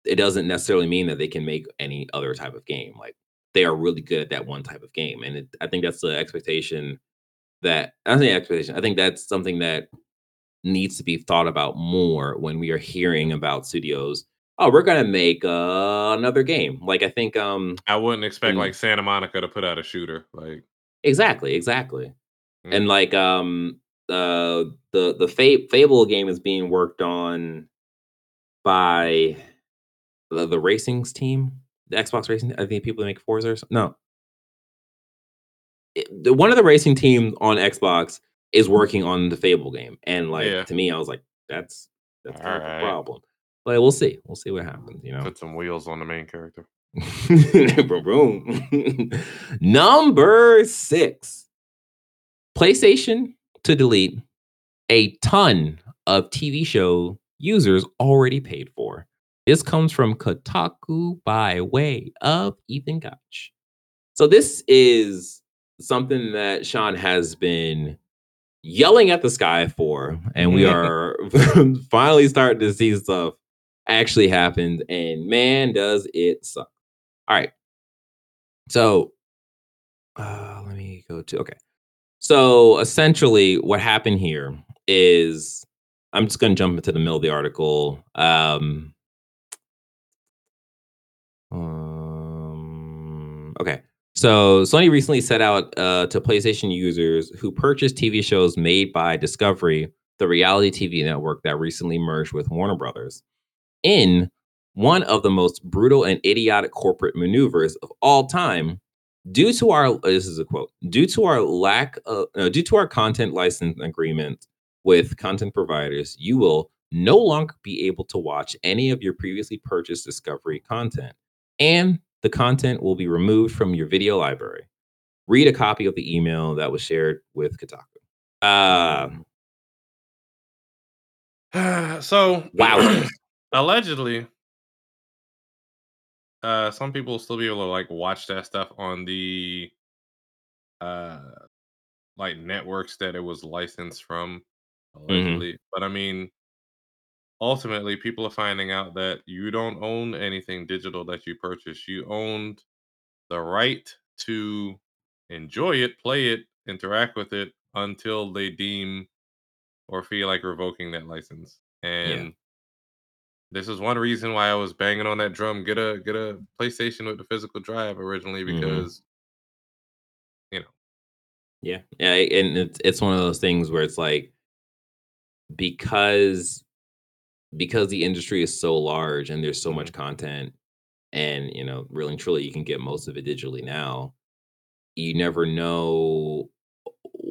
it doesn't necessarily mean that they can make any other type of game. Like they are really good at that one type of game. And it, I think that's the expectation that I think expectation. I think that's something that needs to be thought about more when we are hearing about studios. Oh, we're gonna make uh, another game. Like I think um I wouldn't expect Mm. like Santa Monica to put out a shooter. Like exactly, exactly. Mm. and like um uh the the Fa- fable game is being worked on by the, the racing's team the xbox racing i think people that make forza or something no It- the, one of the racing teams on xbox is working on the fable game and like Yeah. to me i was like that's that's kind of a problem but we'll see we'll see what happens you know put some wheels on the main character. [LAUGHS] [LAUGHS] Number six. PlayStation to delete a ton of TV show users already paid for. This comes from Kotaku by way of Ethan Gach. So this is something that Sean has been yelling at the sky for, and we [LAUGHS] are [LAUGHS] finally starting to see stuff actually happen. And man, does it suck. All right. So uh, let me go to okay. So essentially, what happened here is I'm just going to jump into the middle of the article. Um, okay. So Sony recently set out uh, to PlayStation users who purchased TV shows made by Discovery, the reality TV network that recently merged with Warner Brothers, in one of the most brutal and idiotic corporate maneuvers of all time due to our this is a quote due to our lack of uh, due to our content license agreement with content providers you will no longer be able to watch any of your previously purchased discovery content and the content will be removed from your video library read a copy of the email that was shared with kotaku uh [SIGHS] so Wow. [CLEARS THROAT] allegedly, uh, some people will still be able to like watch that stuff on the uh like networks that it was licensed from allegedly. But I mean, ultimately, people are finding out that you don't own anything digital that you purchase. You owned the right to enjoy it, play it, interact with it until they deem or feel like revoking that license. And this is one reason why I was banging on that drum. Get a get a PlayStation with the physical drive originally Mhm. because Yeah, yeah, and it's it's one of those things where it's like because because the industry is so large and there's so much mm-hmm. content, and you know, really and truly, you can get most of it digitally now. You never know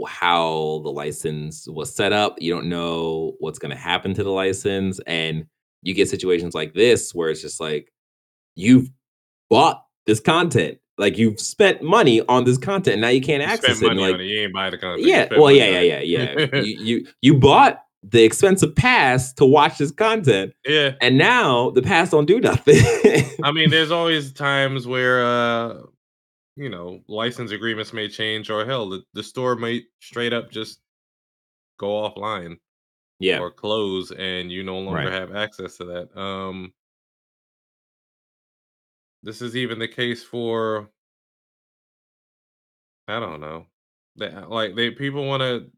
how the license was set up. You don't know what's going to happen to the license, and you get situations like this where it's just like you've bought this content, like you've spent money on this content, now you can't you access it. like, it. You ain't buy the content. yeah, well, money yeah, yeah, yeah, [LAUGHS] yeah. you, you you bought the expensive pass to watch this content, yeah. and now the pass don't do nothing. [LAUGHS] I mean, there's always times where uh you know, license agreements may change, or hell, the, the store might straight up just go offline Yeah. or close, and you no longer Right. have access to that. Um, this is even the case for I don't know. They, like they people want to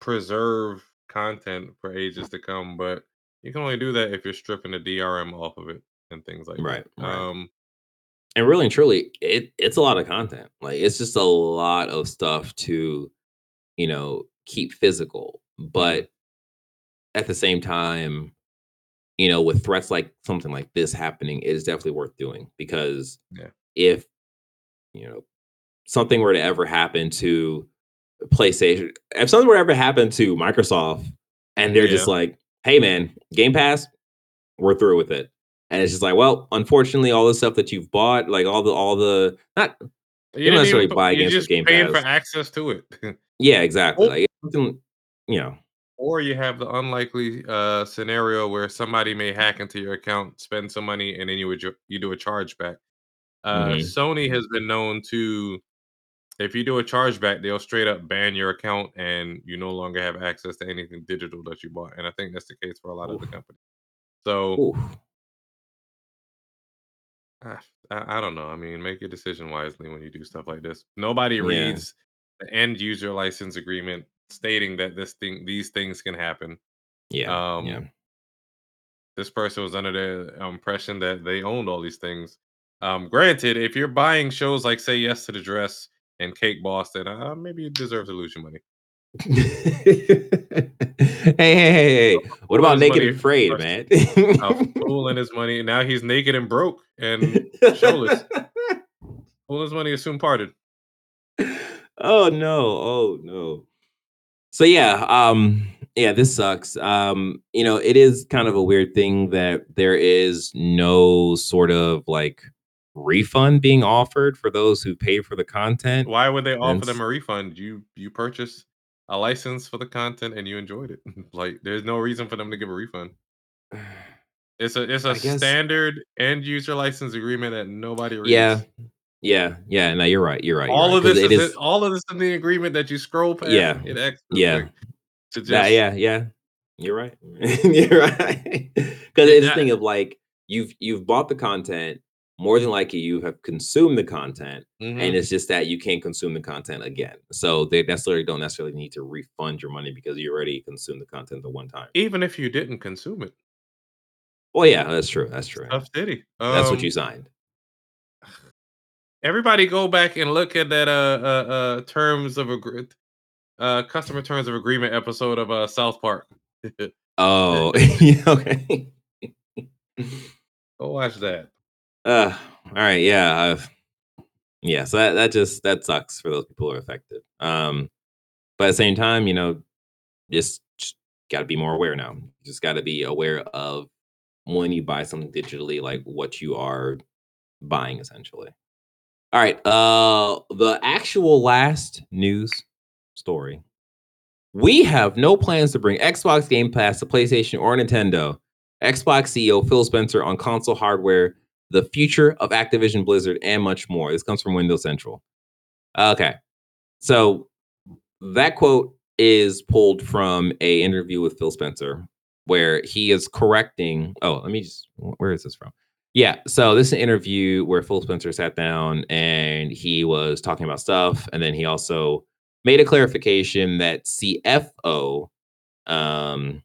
preserve content for ages to come, but you can only do that if you're stripping the DRM off of it and things like Right, that. right. Um, and really and truly it it's a lot of content like it's just a lot of stuff to you know keep physical but at the same time you know with threats like something like this happening it is definitely worth doing because Yeah. if you know something were to ever happen to playstation if something were ever happen to microsoft and they're just like hey man game pass we're through with it and it's just like well unfortunately all the stuff that you've bought like all the all the not you don't necessarily buy against the just Game paying Pass. for access to it. [LAUGHS] yeah exactly like you know Or you have the unlikely uh, scenario where somebody may hack into your account, spend some money, and then you would you do a chargeback. Uh, Mhm. Sony has been known to, if you do a chargeback, they'll straight up ban your account, and you no longer have access to anything digital that you bought. And I think that's the case for a lot of the companies. So. I, I I don't know. I mean, make your decision wisely when you do stuff like this. Nobody Yeah. reads the end user license agreement stating that this thing, these things can happen. yeah Um, yeah this person was under the impression that they owned all these things. Um, granted, if you're buying shows like Say Yes to the Dress and Cake Boss, then uh, maybe you deserve to lose your money. [LAUGHS] hey hey hey hey what about naked money and afraid man A fool and his money. Now he's naked and broke, and showless. [LAUGHS] Fool his money is soon parted. oh no oh no so yeah um yeah this sucks um you know it is kind of a weird thing that there is no sort of like refund being offered for those who pay for the content Why would they offer them a refund? You you purchased a license for the content and you enjoyed it. [LAUGHS] like there's no reason for them to give a refund. [SIGHS] It's a it's a guess- standard end user license agreement that nobody reads. yeah yeah yeah no you're right you're right you're all right, of this it is, is all of this in the agreement that you scroll past. Yeah, it yeah. like, just yeah, yeah, you're right. [LAUGHS] you're right. Because it's Yeah. thing of like you've you've bought the content. More than likely, you have consumed the content, Mhm. and it's just that you can't consume the content again. So they necessarily don't necessarily need to refund your money because you already consumed the content the one time. even if you didn't consume it, Well, yeah, that's true. That's true. tough city. That's what Um, you signed. Everybody go back and look at that uh uh, uh terms of agree- uh customer terms of agreement episode of uh South Park. [LAUGHS] Oh, [LAUGHS] [LAUGHS] okay. Go watch that. Uh, all right, yeah, I've, yeah. So that that just that sucks for those people who are affected. Um, but at the same time, you know, just, just got to be more aware now. You just got to be aware of when you buy something digitally, like what you are buying, essentially. All right, uh, the actual last news story. We have no plans to bring Xbox Game Pass to PlayStation or Nintendo. Xbox CEO Phil Spencer on console hardware the future of Activision Blizzard, and much more. This comes from Windows Central. Okay. So that quote is pulled from a interview with Phil Spencer where he is correcting. Oh, let me just where is this from? Yeah, so this is an interview where Phil Spencer sat down and he was talking about stuff, and then he also made a clarification that CFO um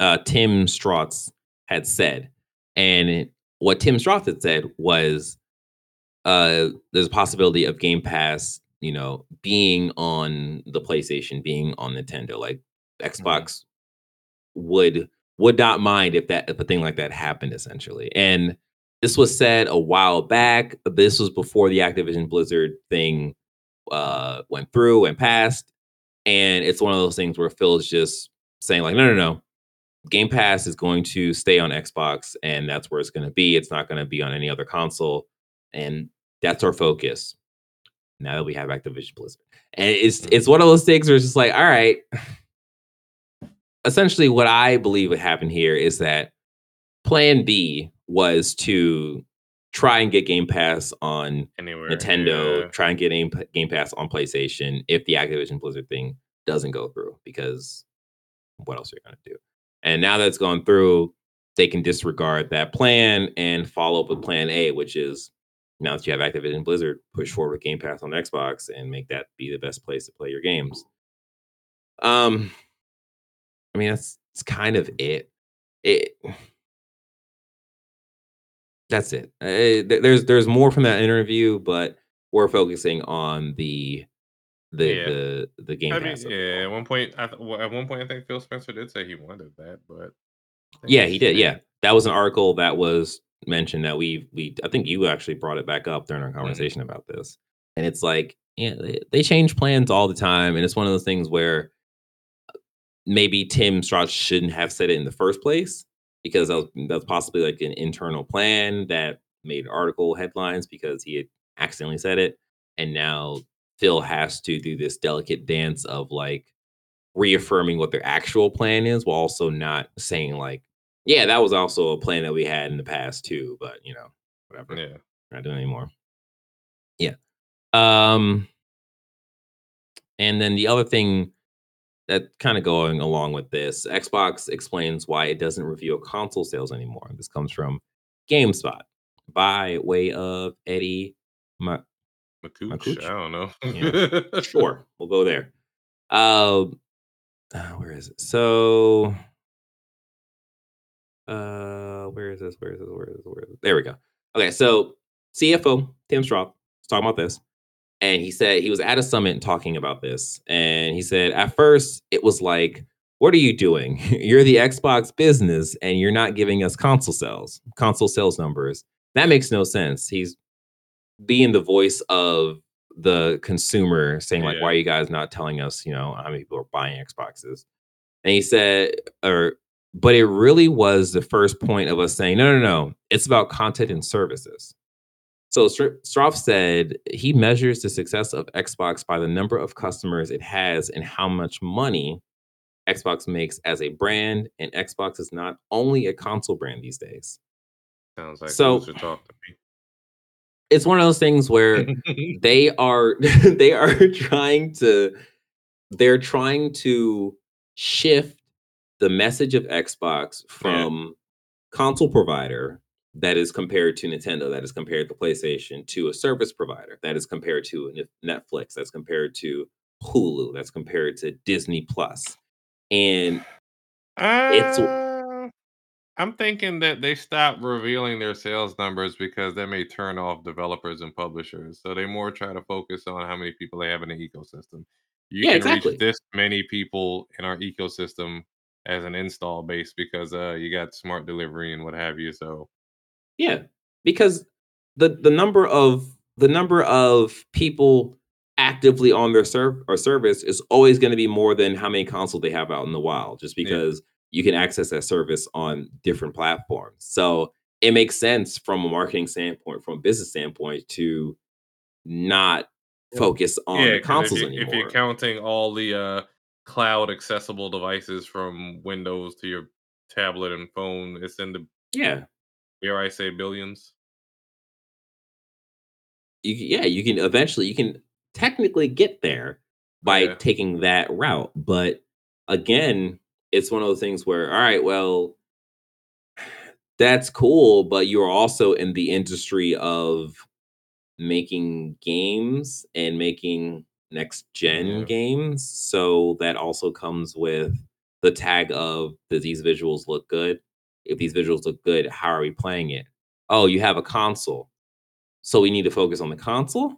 uh Tim Strauss had said. And what Tim Strauss had said was uh there's a possibility of Game Pass, you know, being on the PlayStation, being on Nintendo. Like Xbox would would not mind if that if a thing like that happened essentially. And this was said a while back. This was before the Activision Blizzard thing uh went through and passed. And it's one of those things where Phil's just saying, like, no, no, no. Game Pass is going to stay on Xbox, and that's where it's going to be. It's not going to be on any other console, and that's our focus. Now that we have Activision Blizzard, and it's mm-hmm. it's one of those things where it's just like, all right. Essentially, what I believe would happen here is that Plan B was to try and get Game Pass on Anywhere. Nintendo, yeah. try and get Game, Game Pass on PlayStation if the Activision Blizzard thing doesn't go through because what else are you going to do? And now that's gone through, they can disregard that plan and follow up with plan A, which is now that you have Activision Blizzard, push forward with Game Pass on Xbox and make that be the best place to play your games. Um, I mean, that's, that's kind of it. It that's it. Uh, there's there's more from that interview, but we're focusing on the the Yeah. the the game I mean, yeah. At one point, I th- well, at one point, I think Phil Spencer did say he wanted that, but Yeah, he did. Yeah, that was an article that was mentioned that we we I think you actually brought it back up during our mm-hmm. conversation about this, and it's like yeah, they, they change plans all the time, and it's one of those things where uh, maybe Tim Strauss shouldn't have said it in the first place because that was, that's possibly like an internal plan that made article headlines because he had accidentally said it, and now Phil has to do this delicate dance of like reaffirming what their actual plan is while also not saying like yeah that was also a plan that we had in the past too but you know whatever. Yeah. not doing it anymore. Yeah. Um and then the other thing that kind of going along with this xbox explains why it doesn't review console sales anymore. This comes from gamespot. By way of eddie Ma- Makuch, Makuch? I don't know. Yeah. sure [LAUGHS] we'll go there. Um uh, where is it? So uh where is this? Where is this? Where is this? Where is this? there we go. Okay so cfo tim straub was talking about this and he said he was at a summit talking about this and he said at first it was like what are you doing? [LAUGHS] You're the xbox business and you're not giving us console sales console sales numbers. That makes no sense. He's being the voice of the consumer saying like Yeah. why are you guys not telling us you know how many people are buying xboxes and he said or but it really was the first point of us saying no no no it's about content and services so Str- Stroff said he measures the success of Xbox by the number of customers it has and how much money Xbox makes as a brand. And Xbox is not only a console brand these days. Sounds like So- talk to It's one of those things where [LAUGHS] they are [LAUGHS] they are trying to they're trying to shift the message of Xbox from console provider that is compared to Nintendo, that is compared to PlayStation, to a service provider that is compared to Netflix, that's compared to Hulu, that's compared to Disney Plus. And It's- Uh, I'm thinking that they stopped revealing their sales numbers because that may turn off developers and publishers. So they more try to focus on how many people they have in the ecosystem. You Yeah, can exactly. reach this many people in our ecosystem as an install base because uh you got smart delivery and what have you. So Yeah, because the the number of the number of people actively on their serv or service is always going to be more than how many consoles they have out in the wild, just Yeah. because you can access that service on different platforms. So it makes sense from a marketing standpoint, from a business standpoint, to not focus on the 'cause consoles if, you, anymore. if you're counting all the uh cloud accessible devices from Windows to your tablet and phone, it's in the yeah, dare I say billions. you yeah you can eventually you can technically get there by Yeah. taking that route but again it's one of those things where all right well that's cool but you're also in the industry of making games and making next gen Yeah. games so that also comes with the tag of does these visuals look good? If these visuals look good how are we playing it? Oh you have a console. So we need to focus on the console?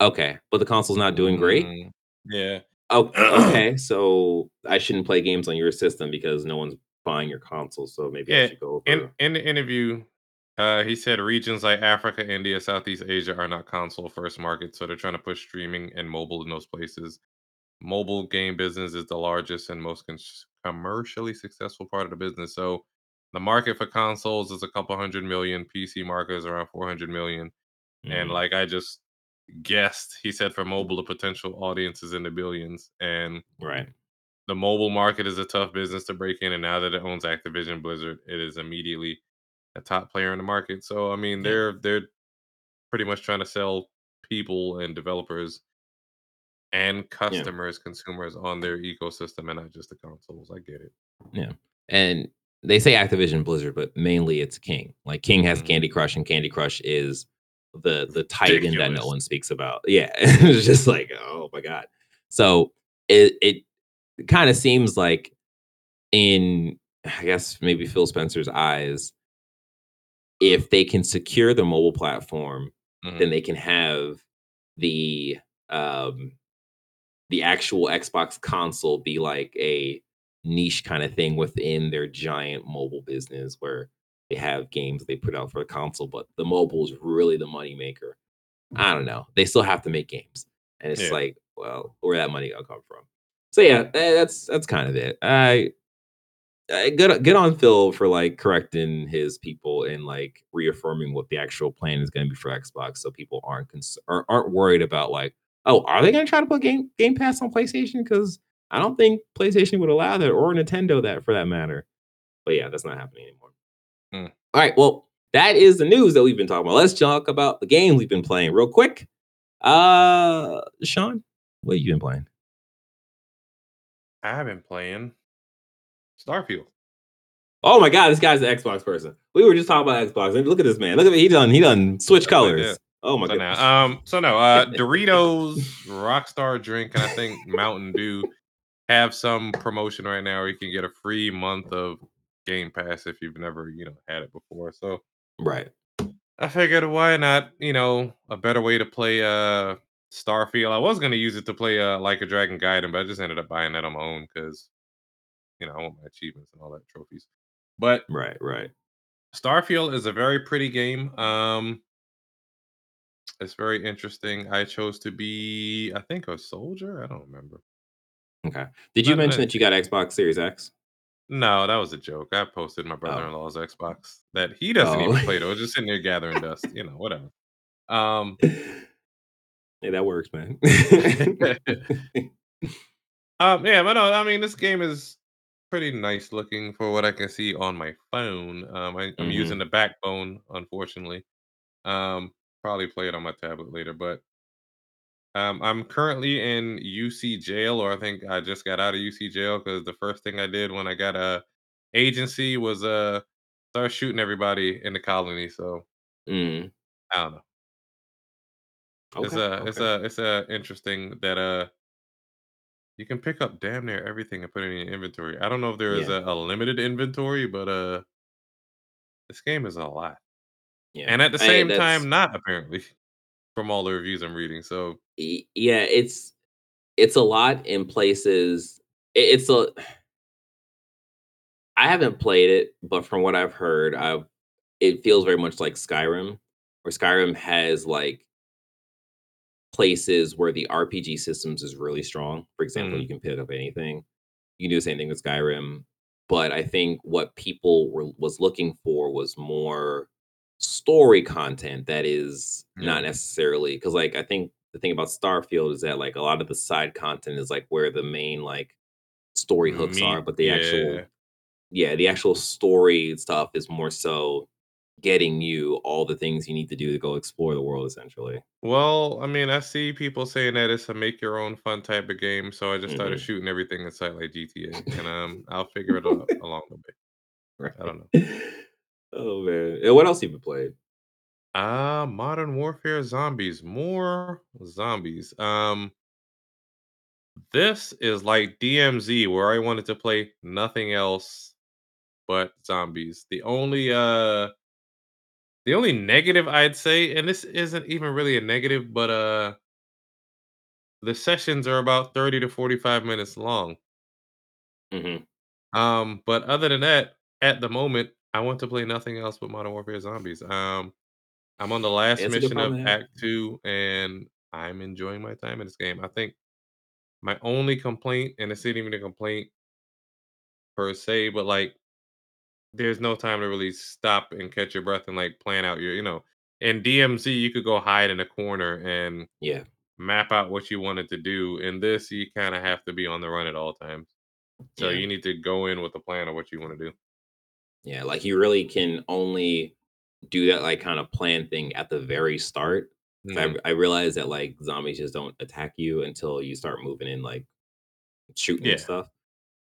Okay but the console's not doing great? Mm, Yeah. Oh, [CLEARS THROAT] okay so i shouldn't play games on your system because no one's buying your console so maybe i should go In over in the interview, uh, he said regions like Africa, India, Southeast Asia are not console first markets, so they're trying to push streaming and mobile in those places. Mobile game business is the largest and most cons- commercially successful part of the business. So the market for consoles is a couple hundred million. PC market is around 400 million. And Mhm. like I just guessed, he said for mobile, the potential audience is in the billions. And right the mobile market is a tough business to break in. And now that it owns Activision Blizzard, it is immediately a top player in the market. So I mean, Yeah. they're they're pretty much trying to sell people and developers and customers, consumers on their ecosystem and not just the consoles. I get it. Yeah. And they say Activision Blizzard, but mainly it's King. Like King has Mhm. Candy Crush, and Candy Crush is the the titan that no one speaks about. Yeah, [LAUGHS] it's just like oh my god. So it it kind of seems like in I guess maybe Phil Spencer's eyes, if they can secure the mobile platform, Mhm. then they can have the um the actual Xbox console be like a niche kind of thing within their giant mobile business where they have games they put out for the console, but the mobile is really the money maker. I don't know. They still have to make games. And it's Yeah. like, well, where that money gonna come from? So yeah, eh, that's that's kind of it. I uh, good good on Phil for like correcting his people and like reaffirming what the actual plan is going to be for Xbox, so people aren't cons- or aren't worried about like, oh, are they going to try to put Game Game Pass on PlayStation? Because I don't think PlayStation would allow that, or Nintendo that for that matter. But yeah, that's not happening anymore. Hmm. All right, well, that is the news that we've been talking about. Let's talk about the game we've been playing real quick. Uh, Sean, what have you been playing? I've been playing Starfield. Oh my god, this guy's an Xbox person. We were just talking about Xbox. Look at this man. Look at me. He done he done switch colors. oh my so god. um, so no, uh, [LAUGHS] Doritos, Rockstar Drink, and I think Mountain Dew have some promotion right now where you can get a free month of Game Pass if you've never, you know, had it before. So right. I figured, why not? You know, a better way to play uh Starfield. I was gonna use it to play uh like a Dragon Gaiden, but I just ended up buying that on my own because you know I want my achievements and all that trophies. But Right, right. Starfield is a very pretty game. Um, it's very interesting. I chose to be, I think, a soldier. I don't remember. Okay. Did you Not mention that- that you got Xbox Series X? No, that was a joke. I posted my brother-in-law's Xbox that he doesn't Oh. even play though. It's just sitting there gathering dust. You know, whatever. Um, Hey, that works, man. [LAUGHS] um, yeah, but no, I mean, this game is pretty nice looking for what I can see on my phone. Um, I, I'm Mhm. using the backbone, unfortunately. Um, probably play it on my tablet later, but um, I'm currently in UC jail, or I think I just got out of UC jail because the first thing I did when I got a agency was uh start shooting everybody in the colony. So Mm, I don't know. it's okay, a it's a it's a interesting that uh you can pick up damn near everything and put it in your inventory. I don't know if there is Yeah. a, a limited inventory, but uh this game is a lot. yeah. And at the Hey, same time, not apparently [LAUGHS] from all the reviews I'm reading. So yeah, it's it's a lot in places. It's a. I haven't played it, but from what I've heard, I've it feels very much like Skyrim, where Skyrim has like places where the RPG systems is really strong. For example, Mhm. you can pick up anything. You can do the same thing with Skyrim, but I think what people were was looking for was more story content that is not necessarily because like I think the thing about Starfield is that like a lot of the side content is like where the main like story hooks are, but the actual yeah. yeah, the actual story stuff is more so getting you all the things you need to do to go explore the world essentially. Well, I mean, I see people saying that it's a make your own fun type of game, so I just started Mhm. shooting everything inside like GTA, and um, I'll figure it [LAUGHS] out along the way. Right. I don't know. Oh man. And what else have you played? Uh Modern Warfare Zombies, more zombies. Um, this is like DMZ, where I wanted to play nothing else but zombies. The only uh, the only negative I'd say, and this isn't even really a negative, but uh, the sessions are about thirty to forty-five minutes long. Mhm. Um, but other than that, at the moment, I want to play nothing else but Modern Warfare Zombies. Um, I'm on the last It's mission of problem to have. Act Two, and I'm enjoying my time in this game. I think my only complaint, and it's not even a complaint per se, but like there's no time to really stop and catch your breath and like plan out your, you know, in DMZ you could go hide in a corner and Yeah. map out what you wanted to do. In this, you kind of have to be on the run at all times. So Yeah. you need to go in with a plan of what you want to do. Yeah, like you really can only do that like kind of plan thing at the very start. Mhm. I I realize that like zombies just don't attack you until you start moving in like shooting Yeah. and stuff.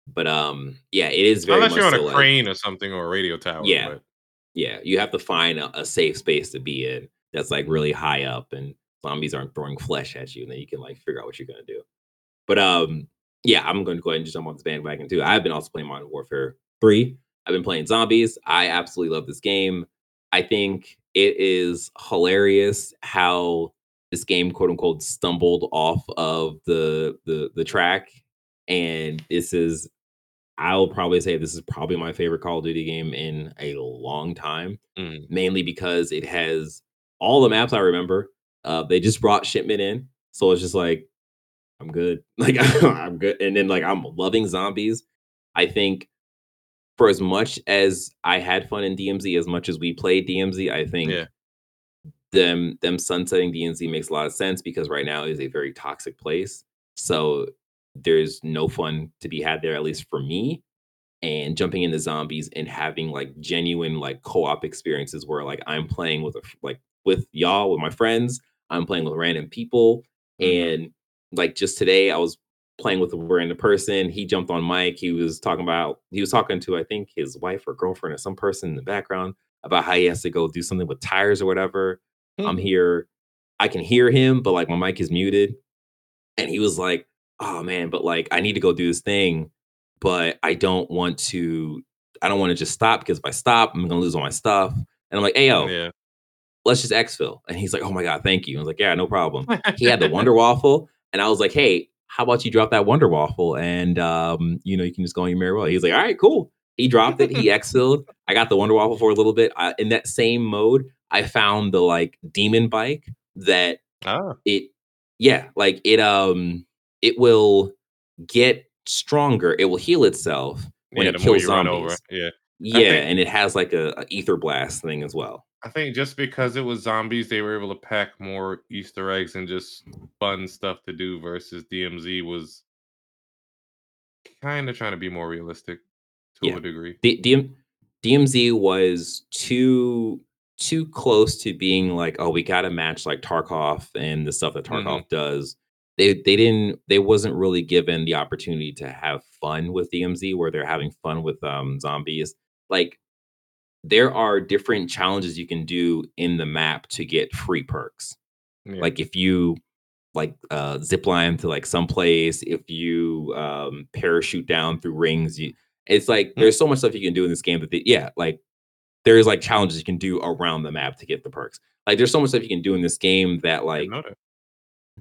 But um yeah, it is very Unless much you're on so, a like- crane or something or a radio tower. Yeah. but- Yeah, you have to find a, a safe space to be in that's like really high up and zombies aren't throwing flesh at you and then you can like figure out what you're gonna do. But um yeah, I'm gonna go ahead and just jump on this bandwagon too. I've been also playing Modern Warfare 3. I've been playing zombies. I absolutely love this game. I think it is hilarious how this game quote unquote stumbled off of the the the track. And this is I'll probably say this is probably my favorite Call of Duty game in a long time, Mm. mainly because it has all the maps I remember. Uh, they just brought shipment in, so it's just like I'm good. [LAUGHS] Like [LAUGHS] I'm good, and then like I'm loving zombies. I think for as much as I had fun in DMZ, as much as we played DMZ, I think Yeah. them them sunsetting DMZ makes a lot of sense because right now is a very toxic place. So there's no fun to be had there, at least for me. And jumping into zombies and having like genuine like co-op experiences where like I'm playing with a, like with y'all with my friends, I'm playing with random people, Mhm. and like just today I was playing with a random person. He jumped on mic. He was talking about he was talking to I think his wife or girlfriend or some person in the background about how he has to go do something with tires or whatever. I'm Mhm. here. I can hear him, but like my mic is muted. And he was like, "Oh man, but like I need to go do this thing, but I don't want to. I don't want to just stop because if I stop, I'm gonna lose all my stuff." And I'm like, "Hey yo, Yeah. let's just exfil." And he's like, "Oh my god, thank you." I was like, "Yeah, no problem." [LAUGHS] he had the Wunderwaffe, and I was like, "Hey, how about you drop that Wunderwaffe, and um, you know, you can just go on your merry way." He's like, "All right, cool." He dropped it. He [LAUGHS] exfilled. I got the Wunderwaffe for a little bit. I, in that same mode, I found the like demon bike that Ah. it, yeah, like it um, it will get stronger. It will heal itself when yeah, it kills you run zombies. over. Yeah. Yeah, think- and it has like a, a ether blast thing as well. I think just because it was zombies, they were able to pack more Easter eggs and just fun stuff to do versus DMZ was kind of trying to be more realistic to Yeah. a degree. D- DM- DMZ was too too close to being like, oh, we got to match like Tarkov and the stuff that Tarkov does. They they didn't they wasn't really given the opportunity to have fun with DMZ where they're having fun with um zombies. Like there are different challenges you can do in the map to get free perks Yeah. like if you like uh zip line to like someplace if you um parachute down through rings you it's like Hmm. there's so much stuff you can do in this game that they, yeah like there's like challenges you can do around the map to get the perks like there's so much stuff you can do in this game that like didn't know that.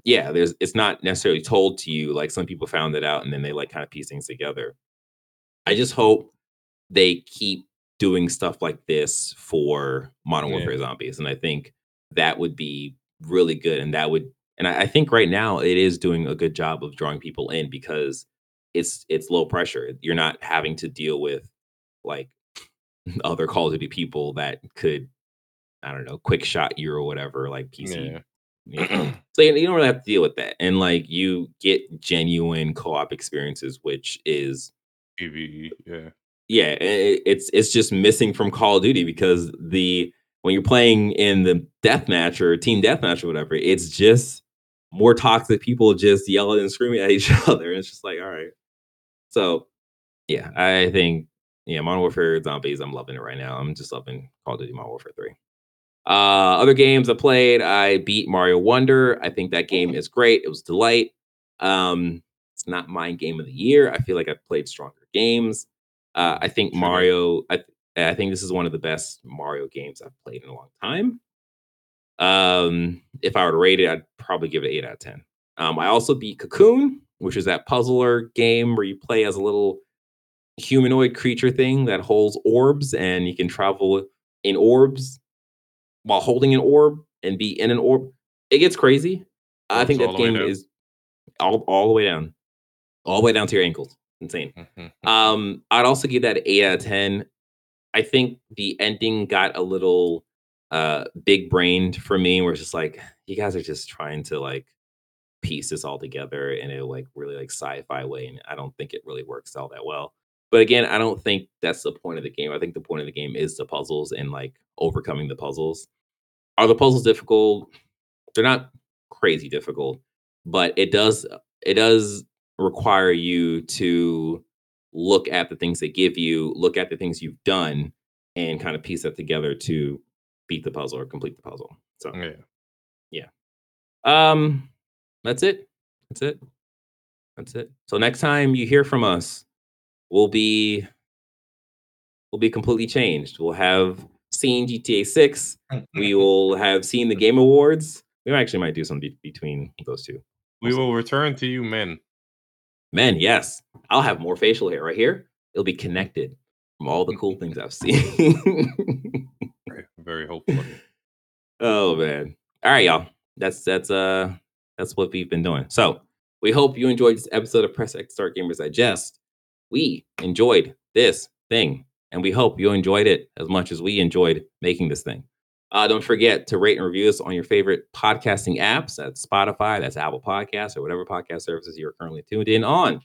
yeah there's it's not necessarily told to you like some people found it out and then they like kind of piece things together i just hope they keep doing stuff like this for modern Yeah. warfare zombies and i think that would be really good and that would and I, I think right now it is doing a good job of drawing people in because it's it's low pressure you're not having to deal with like [LAUGHS] other call of duty people that could i don't know quick shot you or whatever like pc Yeah. [CLEARS THROAT] so you, you don't really have to deal with that and like you get genuine co-op experiences which is PVE. Yeah. Yeah i- it's it's just missing from call of duty because the when you're playing in the deathmatch or team deathmatch or whatever it's just more toxic people just yelling and screaming at [LAUGHS] each other. It's just like all right. So yeah i think yeah modern warfare zombies i'm loving it right now. I'm just loving call of duty modern warfare 3 uh other games i played i beat mario wonder. I think that game is great. It was a delight. Um it's not my game of the year. I feel like i've played stronger games uh, I think Mario. I, I think this is one of the best Mario games I've played in a long time. Um, if I were to rate it, I'd probably give it eight out of ten. Um, I also beat Cocoon, which is that puzzler game where you play as a little humanoid creature thing that holds orbs, and you can travel in orbs while holding an orb and be in an orb. It gets crazy. I think that game is all all the way down, all the way down to your ankles. Insane. Mhm. Um, I'd also give that an eight out of ten. I think the ending got a little uh big brained for me, where it's just like you guys are just trying to like piece this all together in a like really like sci-fi way, and I don't think it really works all that well. But again, I don't think that's the point of the game. I think the point of the game is the puzzles and like overcoming the puzzles. Are the puzzles difficult? They're not crazy difficult, but it does it does require you to look at the things they give you, look at the things you've done, and kind of piece that together to beat the puzzle or complete the puzzle. So Yeah. um, that's it. That's it. That's it. So next time you hear from us, we'll be we'll be completely changed. We'll have seen GTA 6. We [LAUGHS] will have seen the Game Awards. We actually might do something be- between those two. We will return to you, men. Men, yes. I'll have more facial hair right here. It'll be connected from all the cool things I've seen. [LAUGHS] Very, very hopeful. Oh man. All right, y'all. That's that's uh that's what we've been doing. So we hope you enjoyed this episode of Press X Start Gamers Digest. We enjoyed this thing, and we hope you enjoyed it as much as we enjoyed making this thing. Uh, don't forget to rate and review us on your favorite podcasting apps. That's Spotify, that's Apple Podcasts, or whatever podcast services you're currently tuned in on.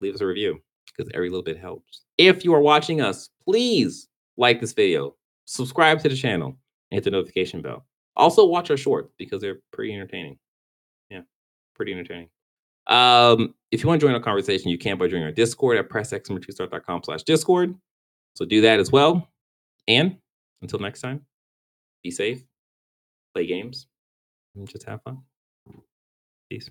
Leave us a review because every little bit helps. If you are watching us, please like this video, subscribe to the channel, and hit the notification bell. Also, watch our shorts because they're pretty entertaining. Yeah, pretty entertaining. Um, if you want to join our conversation, you can by joining our Discord at pressxnumber2start.com slash Discord. So do that as well. And until next time, be safe, play games, and just have fun. Peace.